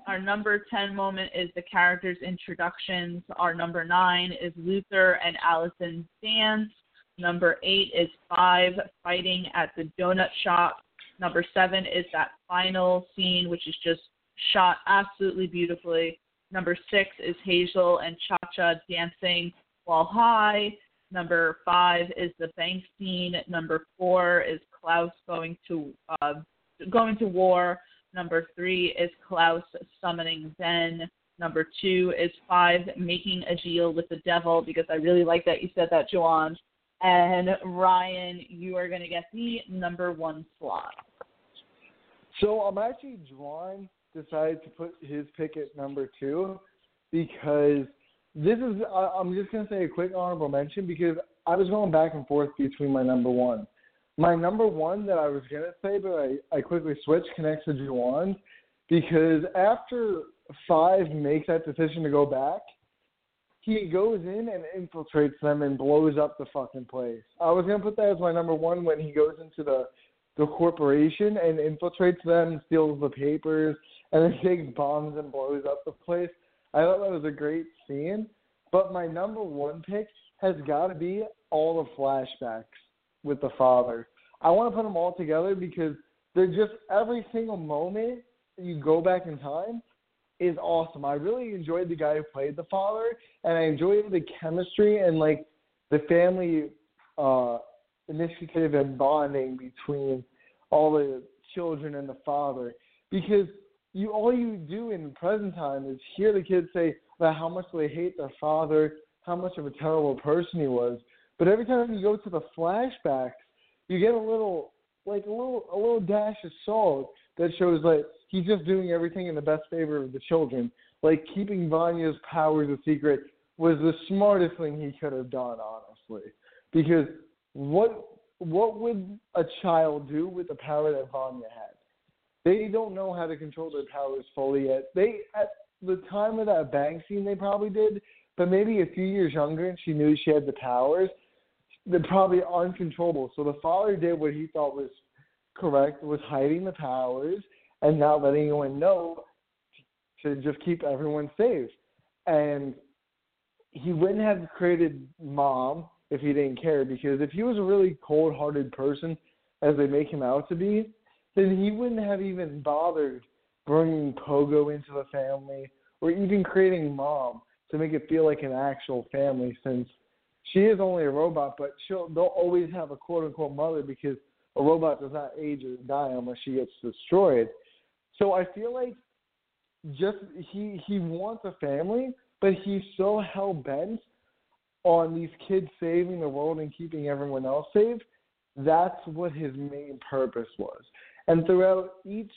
our number 10 moment is the characters' introductions. Our number 9 is Luther and Allison's dance. Number 8 is 5 fighting at the donut shop. Number 7 is that final scene, which is just shot absolutely beautifully. Number 6 is Hazel and Cha Cha dancing while high. Number 5 is the bank scene. Number 4 is Klaus going to uh, going to war. Number three is Klaus summoning Ben. Number two is five making a deal with the devil because I really like that you said that, Juwan. And Ryan, you are going to get the number one slot. So I'm actually drawn decided to put his pick at number two because this is I'm just gonna say a quick honorable mention because I was going back and forth between my number one. My number one that I was gonna say, but I, I quickly switched connects to Juwan because after five makes that decision to go back, he goes in and infiltrates them and blows up the fucking place. I was gonna put that as my number one when he goes into the the corporation and infiltrates them, steals the papers, and then <laughs> takes bombs and blows up the place. I thought that was a great scene. But my number one pick has got to be all the flashbacks with the father. I want to put them all together because they're just every single moment you go back in time is awesome. I really enjoyed the guy who played the father, and I enjoyed the chemistry and like the family uh, initiative and bonding between all the children and the father because you all you do in present time is hear the kids say about how much they hate their father, how much of a terrible person he was. But every time you go to the flashbacks, you get a little like a little a little dash of salt that shows like he's just doing everything in the best favor of the children. Like keeping Vanya's powers a secret was the smartest thing he could have done, honestly. Because what what would a child do with the power that Vanya had? They don't know how to control their powers fully yet. They at the time of that bank scene they probably did, but maybe a few years younger and she knew she had the powers. They're probably uncontrollable. So the father did what he thought was correct, was hiding the powers and not letting anyone know to just keep everyone safe. And he wouldn't have created mom if he didn't care because if he was a really cold hearted person as they make him out to be, then he wouldn't have even bothered bringing Pogo into the family or even creating mom to make it feel like an actual family since she is only a robot, but she'll they'll always have a quote unquote mother because a robot does not age or die unless she gets destroyed. So I feel like just he he wants a family, but he's so hell bent on these kids saving the world and keeping everyone else safe. That's what his main purpose was. And throughout each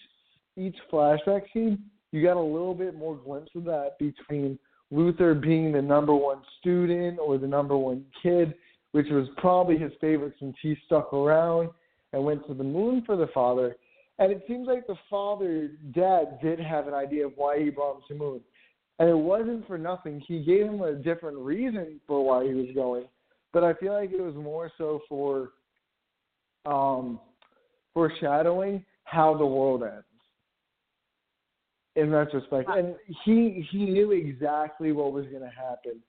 each flashback scene, you got a little bit more glimpse of that between Luther being the number one student or the number one kid, which was probably his favorite since he stuck around and went to the moon for the father. And it seems like the father, dad, did have an idea of why he brought him to the moon. And it wasn't for nothing. He gave him a different reason for why he was going. But I feel like it was more so for um foreshadowing how the world ends in retrospect. And he he knew exactly what was going to happen,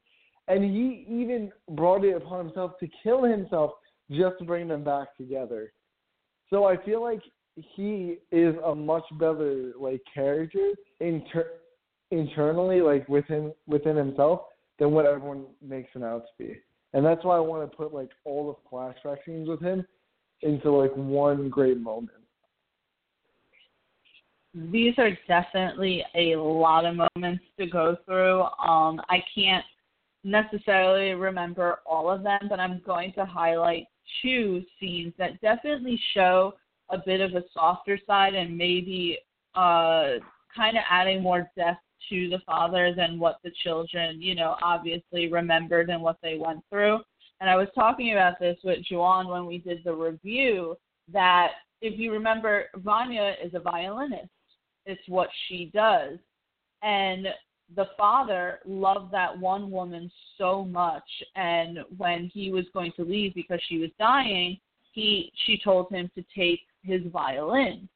and he even brought it upon himself to kill himself just to bring them back together. So I feel like he is a much better like character inter- internally, like within within himself, than what everyone makes him out to be. And that's why I want to put like all the flashback scenes with him into like one great moment. These are definitely a lot of moments to go through. Um, I can't necessarily remember all of them, but I'm going to highlight two scenes that definitely show a bit of a softer side and maybe uh, kind of adding more depth to the father than what the children, you know, obviously remembered and what they went through. And I was talking about this with Juwan when we did the review that if you remember, Vanya is a violinist. It's what she does. And the father loved that one woman so much and when he was going to leave because she was dying, he she told him to take his violin.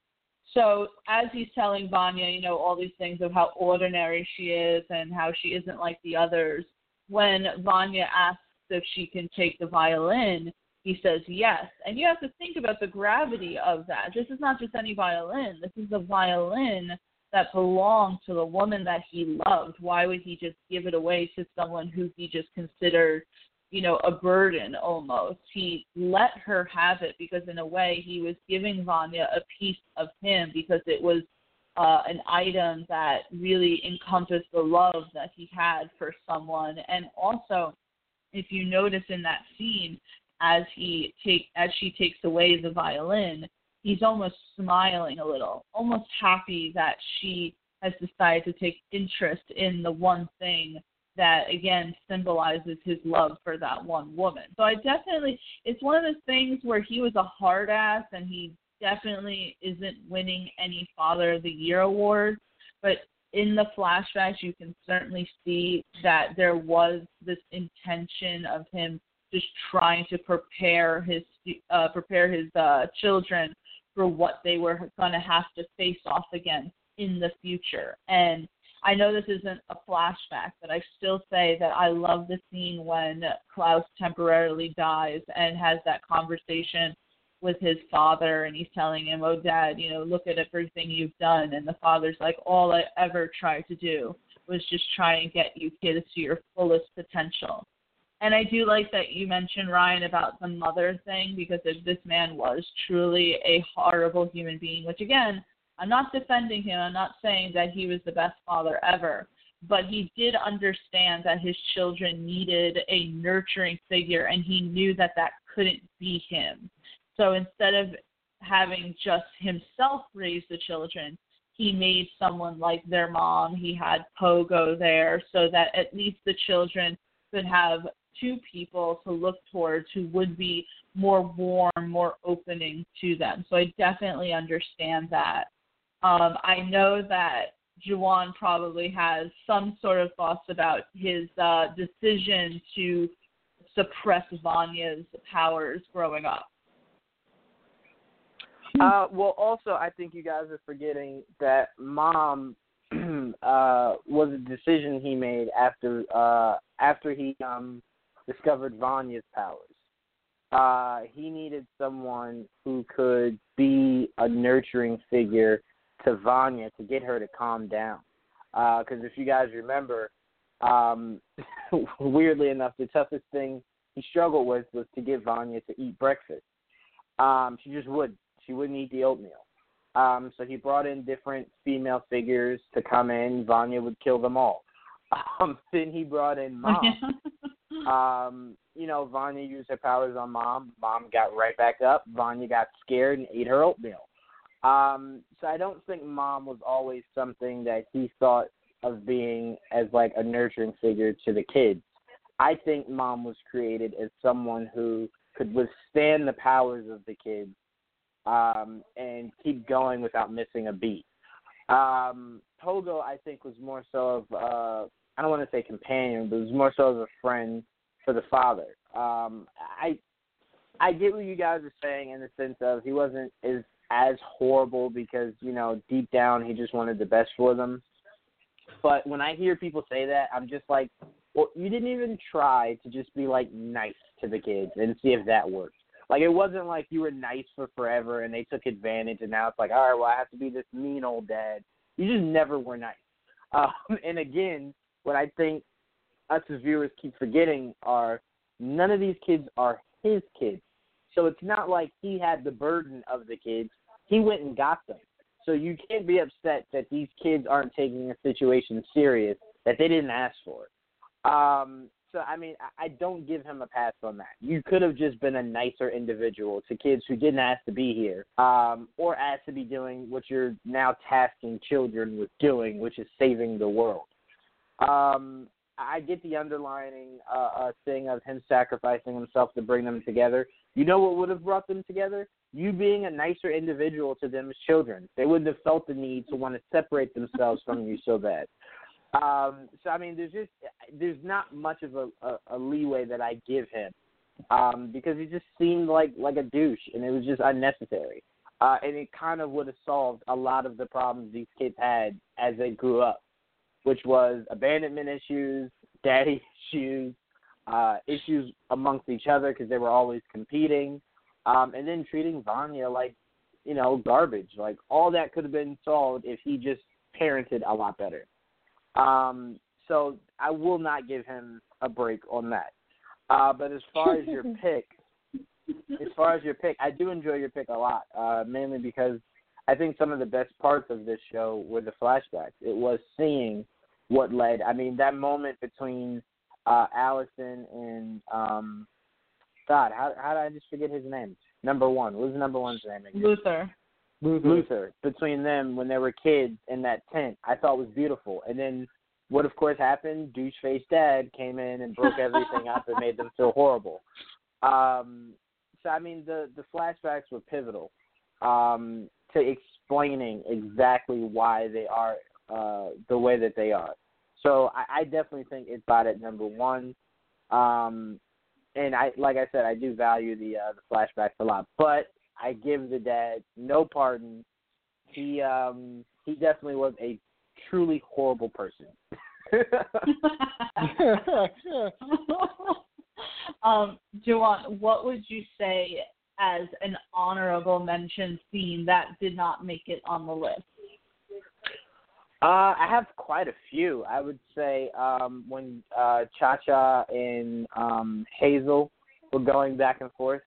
So as he's telling Vanya, you know, all these things of how ordinary she is and how she isn't like the others, when Vanya asks if she can take the violin, he says yes. And you have to think about the gravity of that. This is not just any violin. This is a violin that belonged to the woman that he loved. Why would he just give it away to someone who he just considered, you know, a burden almost? He let her have it because in a way he was giving Vanya a piece of him because it was uh, an item that really encompassed the love that he had for someone. And also, if you notice in that scene, as he take as she takes away the violin, he's almost smiling a little, almost happy that she has decided to take interest in the one thing that again symbolizes his love for that one woman. So I definitely it's one of those things where he was a hard ass and he definitely isn't winning any Father of the Year award, but in the flashbacks you can certainly see that there was this intention of him just trying to prepare his uh, prepare his uh, children for what they were going to have to face off against in the future. And I know this isn't a flashback, but I still say that I love the scene when Klaus temporarily dies and has that conversation with his father and he's telling him, Oh dad, you know, look at everything you've done and the father's like, All I ever tried to do was just try and get you kids to your fullest potential. And I do like that you mentioned Ryan about the mother thing because if this man was truly a horrible human being, which again, I'm not defending him, I'm not saying that he was the best father ever, but he did understand that his children needed a nurturing figure and he knew that that couldn't be him. So instead of having just himself raise the children, he made someone like their mom. He had Pogo there so that at least the children could have two people to look towards who would be more warm, more opening to them. So I definitely understand that. Um, I know that Juwan probably has some sort of thoughts about his uh, decision to suppress Vanya's powers growing up. Uh, well, also, I think you guys are forgetting that mom <clears throat> uh, was a decision he made after uh, after he um, discovered Vanya's powers. Uh, he needed someone who could be a nurturing figure to Vanya to get her to calm down. Because uh, if you guys remember, um, <laughs> weirdly enough, the toughest thing he struggled with was to get Vanya to eat breakfast. Um, she just would. She wouldn't eat the oatmeal. Um, so he brought in different female figures to come in. Vanya would kill them all. <laughs> Um, then he brought in <laughs> mom. um, you know, Vanya used her powers on mom. Mom got right back up. Vanya got scared and ate her oatmeal. Um, so I don't think mom was always something that he thought of being as like a nurturing figure to the kids. I think mom was created as someone who could withstand the powers of the kids um, and keep going without missing a beat. Um, Pogo, I think, was more so of uh, I don't want to say companion, but it was more so of a friend for the father. Um, I I get what you guys are saying in the sense of he wasn't as as horrible because you know deep down he just wanted the best for them. But when I hear people say that, I'm just like, well, you didn't even try to just be like nice to the kids and see if that works. Like it wasn't like you were nice for forever and they took advantage and now it's like, all right, well I have to be this mean old dad. You just never were nice. <laughs> Um, and again, what I think us as viewers keep forgetting are none of these kids are his kids. So it's not like he had the burden of the kids. He went and got them. So you can't be upset that these kids aren't taking a situation serious that they didn't ask for. Um, so I mean, I don't give him a pass on that. You could have just been a nicer individual to kids who didn't ask to be here, um, or asked to be doing what you're now tasking children with doing, which is saving the world. Um, I get the underlining uh, uh, thing of him sacrificing himself to bring them together. You know what would have brought them together? You being a nicer individual to them as children. They wouldn't have felt the need to want to separate themselves from you so bad. Um, so I mean, there's just there's not much of a, a, a leeway that I give him um, because he just seemed like like a douche, and it was just unnecessary. Uh, and it kind of would have solved a lot of the problems these kids had as they grew up, which was abandonment issues, <laughs> daddy issues, uh, issues amongst each other because they were always competing, um, and then treating Vanya like you know garbage. Like all that could have been solved if he just parented a lot better. Um, so I will not give him a break on that. Uh, but as far as your <laughs> pick, as far as your pick, I do enjoy your pick a lot, uh, mainly because I think some of the best parts of this show were the flashbacks. It was seeing what led. I mean, that moment between uh, Allison and um, God, how how did I just forget his name? Number one. What was number one's name again? Luther. Luther. Luther. Between them when they were kids in that tent, I thought was beautiful. And then what of course happened? Douche faced dad came in and broke <laughs> everything up and made them feel horrible. Um so I mean the the flashbacks were pivotal um to explaining exactly why they are uh the way that they are. So I, I definitely think it's about at number one. Um and I like I said, I do value the uh the flashbacks a lot. But I give the dad no pardon. He um he definitely was a truly horrible person. <laughs> um, Juwan, what would you say as an honorable mention scene that did not make it on the list? Uh, I have quite a few. I would say um, when uh, Cha Cha and um, Hazel were going back and forth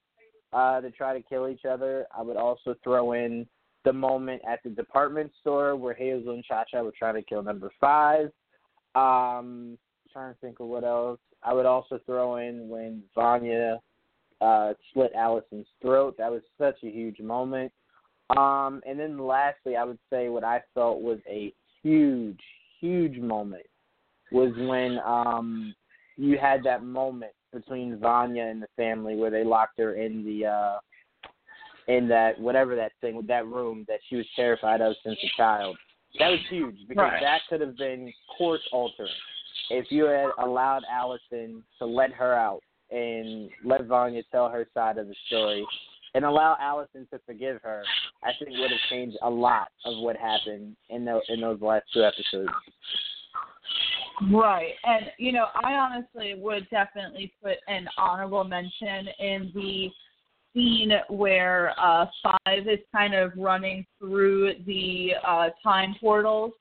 uh, to try to kill each other. I would also throw in the moment at the department store where Hazel and Cha Cha were trying to kill number five. Um, trying to think of what else. I would also throw in when Vanya uh, slit Allison's throat. That was such a huge moment. Um, and then lastly, I would say what I felt was a huge, huge moment was when um, you had that moment between Vanya and the family where they locked her in the uh, in that whatever that thing that room that she was terrified of since a child. That was huge because Right. that could have been course altering if you had allowed Allison to let her out and let Vanya tell her side of the story and allow Allison to forgive her, I think would have changed a lot of what happened in those in those last two episodes. Right. And, you know, I honestly would definitely put an honorable mention in the scene where uh five is kind of running through the uh time portals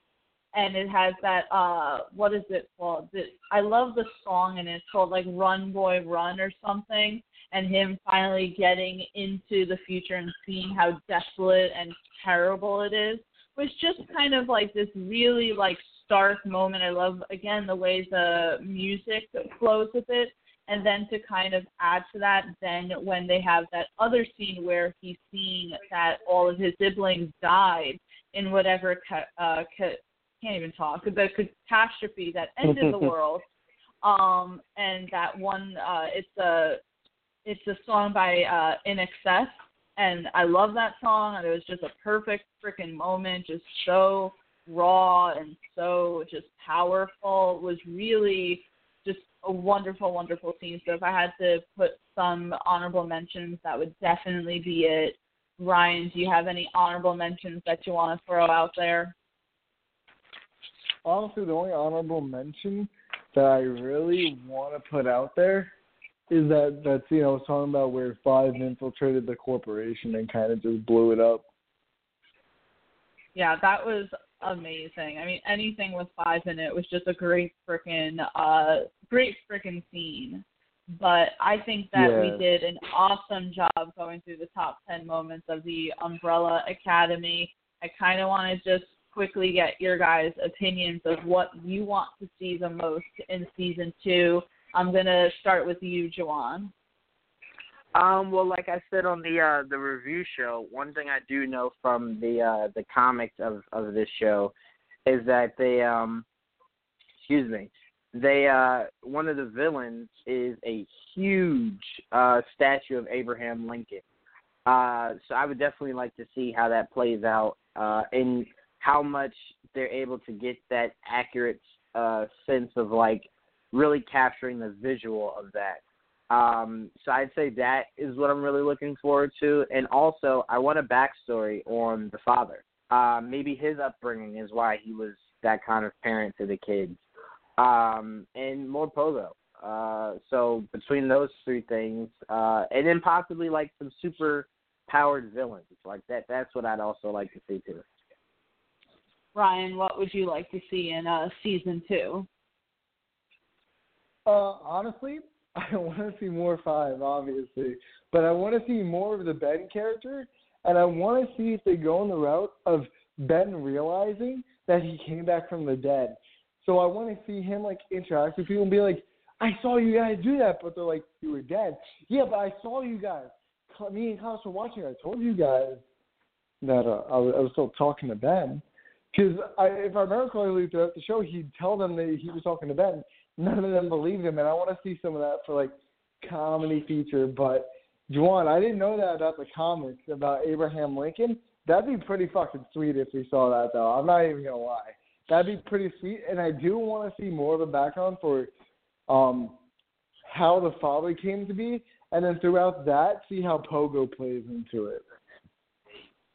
and it has that uh what is it called? The, I love the song and it's called like Run Boy Run or something and him finally getting into the future and seeing how desolate and terrible it is was just kind of like this really like stark moment. I love again the way the music flows with it, and then to kind of add to that, then when they have that other scene where he's seeing that all of his siblings died in whatever ca- uh, ca- can't even talk the catastrophe that ended the <laughs> world, um, and that one uh, it's a it's a song by uh, INXS and I love that song. And it was just a perfect freaking moment, just so raw and so just powerful. It was really just a wonderful, wonderful scene. So if I had to put some honorable mentions, that would definitely be it. Ryan, do you have any honorable mentions that you want to throw out there? honestly, the only honorable mention that I really want to put out there is that that scene I was talking about where Five infiltrated the corporation and kind of just blew it up. Yeah, that was amazing. I mean, anything with five in it was just a great freaking, uh, great freaking scene. But I think that Yeah. we did an awesome job going through the top 10 moments of the Umbrella Academy. I kind of want to just quickly get your guys' opinions of what you want to see the most in season two. I'm going to start with you, Juwan. Um, well, like I said on the uh, the review show, one thing I do know from the uh, the comics of of this show is that they um, excuse me, they uh, one of the villains is a huge uh, statue of Abraham Lincoln. Uh, so I would definitely like to see how that plays out uh, and how much they're able to get that accurate uh, sense of like really capturing the visual of that. Um, so I'd say that is what I'm really looking forward to, and also I want a backstory on the father. Uh, maybe his upbringing is why he was that kind of parent to the kids, um, and more Pogo. Uh, so between those three things, uh, and then possibly like some super powered villains like that. That's what I'd also like to see too. Ryan, what would you like to see in uh, season two? Uh, honestly, <laughs> I want to see more Five, obviously, but I want to see more of the Ben character, and I want to see if they go on the route of Ben realizing that he came back from the dead. So I want to see him like interact with people and be like, I saw you guys do that, but they're like, you were dead. Yeah, but I saw you guys. Me and Klaus were watching. I told you guys that uh, I, was, I was still talking to Ben. Because if I remember correctly throughout the show, he'd tell them that he was talking to Ben. None of them believed him, and I want to see some of that for like comedy feature. But Juwan, I didn't know that about the comics about Abraham Lincoln. That'd be pretty fucking sweet if we saw that, though. I'm not even gonna lie. That'd be pretty sweet, and I do want to see more of the background for um how the father came to be, and then throughout that, see how Pogo plays into it.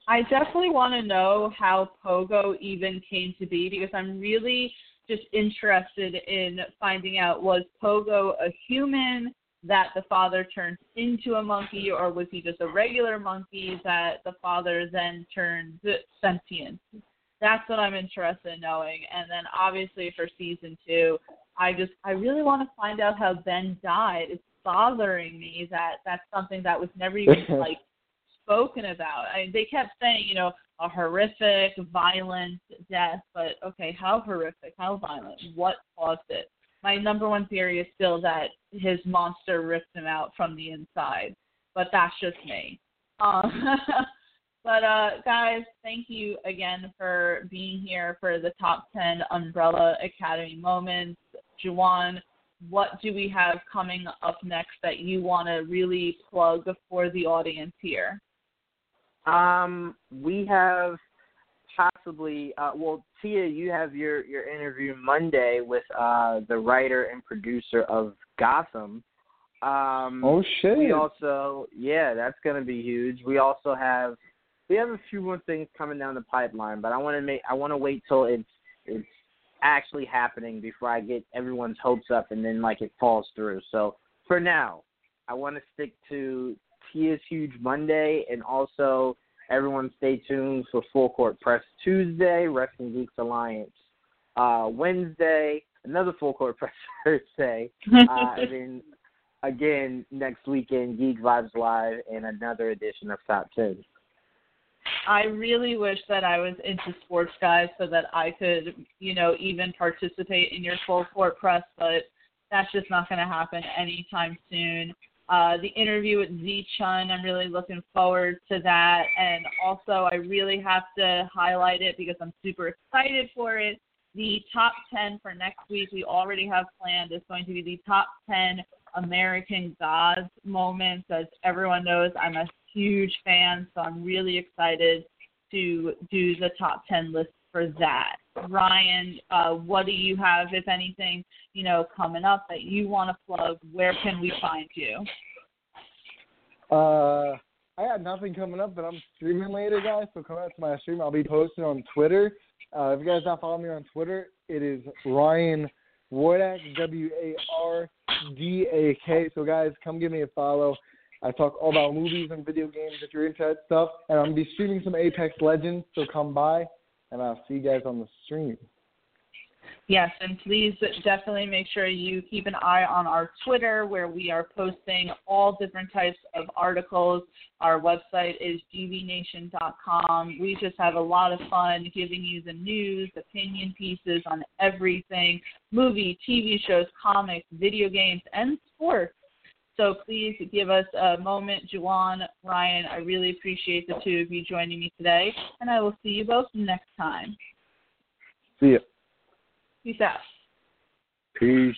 I definitely want to know how Pogo even came to be because I'm really just interested in finding out was Pogo a human that the father turned into a monkey, or was he just a regular monkey that the father then turned sentient? That's what I'm interested in knowing. And then obviously for season two, I just I really want to find out how Ben died. It's bothering me that that's something that was never even <laughs> like spoken about. I, they kept saying, you know, a horrific, violent death, but okay, how horrific, how violent, what caused it? My number one theory is still that his monster ripped him out from the inside, but that's just me. Um, <laughs> but uh, guys, thank you again for being here for the top 10 Umbrella Academy moments. Juwan, what do we have coming up next that you want to really plug for the audience here? Um, we have possibly. Uh, well, Tia, you have your your interview Monday with uh, the writer and producer of Gotham. Um, oh shit! We also, yeah, that's gonna be huge. We also have we have a few more things coming down the pipeline, but I want to make I want to wait till it's it's actually happening before I get everyone's hopes up and then like it falls through. So for now, I want to stick to Tia's Huge Monday and also everyone stay tuned for Full Court Press Tuesday, Wrestling Geeks Alliance uh, Wednesday, another Full Court Press <laughs> Thursday, uh, and then again next weekend Geek Vibes Live and another edition of Top Ten. I really wish that I was into sports guys so that I could, you know, even participate in your full court press, but that's just not going to happen anytime soon. Uh, the interview with Tze Chun, I'm really looking forward to that. And also, I really have to highlight it because I'm super excited for it. The top 10 for next week, we already have planned, is going to be the top 10 American Gods moments. As everyone knows, I'm a huge fan, so I'm really excited to do the top 10 list for that. Ryan, uh, what do you have, if anything, you know, coming up that you want to plug? Where can we find you? Uh, I got nothing coming up, but I'm streaming later, guys. So come out to my stream. I'll be posting on Twitter. Uh, if you guys not follow me on Twitter, it is Ryan Wardak, W A R D A K. So guys, come give me a follow. I talk all about movies and video games if you're into that stuff. And I'm gonna be streaming some Apex Legends, so come by and I'll see you guys on the stream. Yes, and please definitely make sure you keep an eye on our Twitter where we are posting all different types of articles. Our website is gvnation.com. We just have a lot of fun giving you the news, opinion pieces on everything movie, TV shows, comics, video games, and sports. So please give us a moment, Juwan, Ryan. I really appreciate the two of you joining me today, and I will see you both next time. See ya. Peace out. Peace.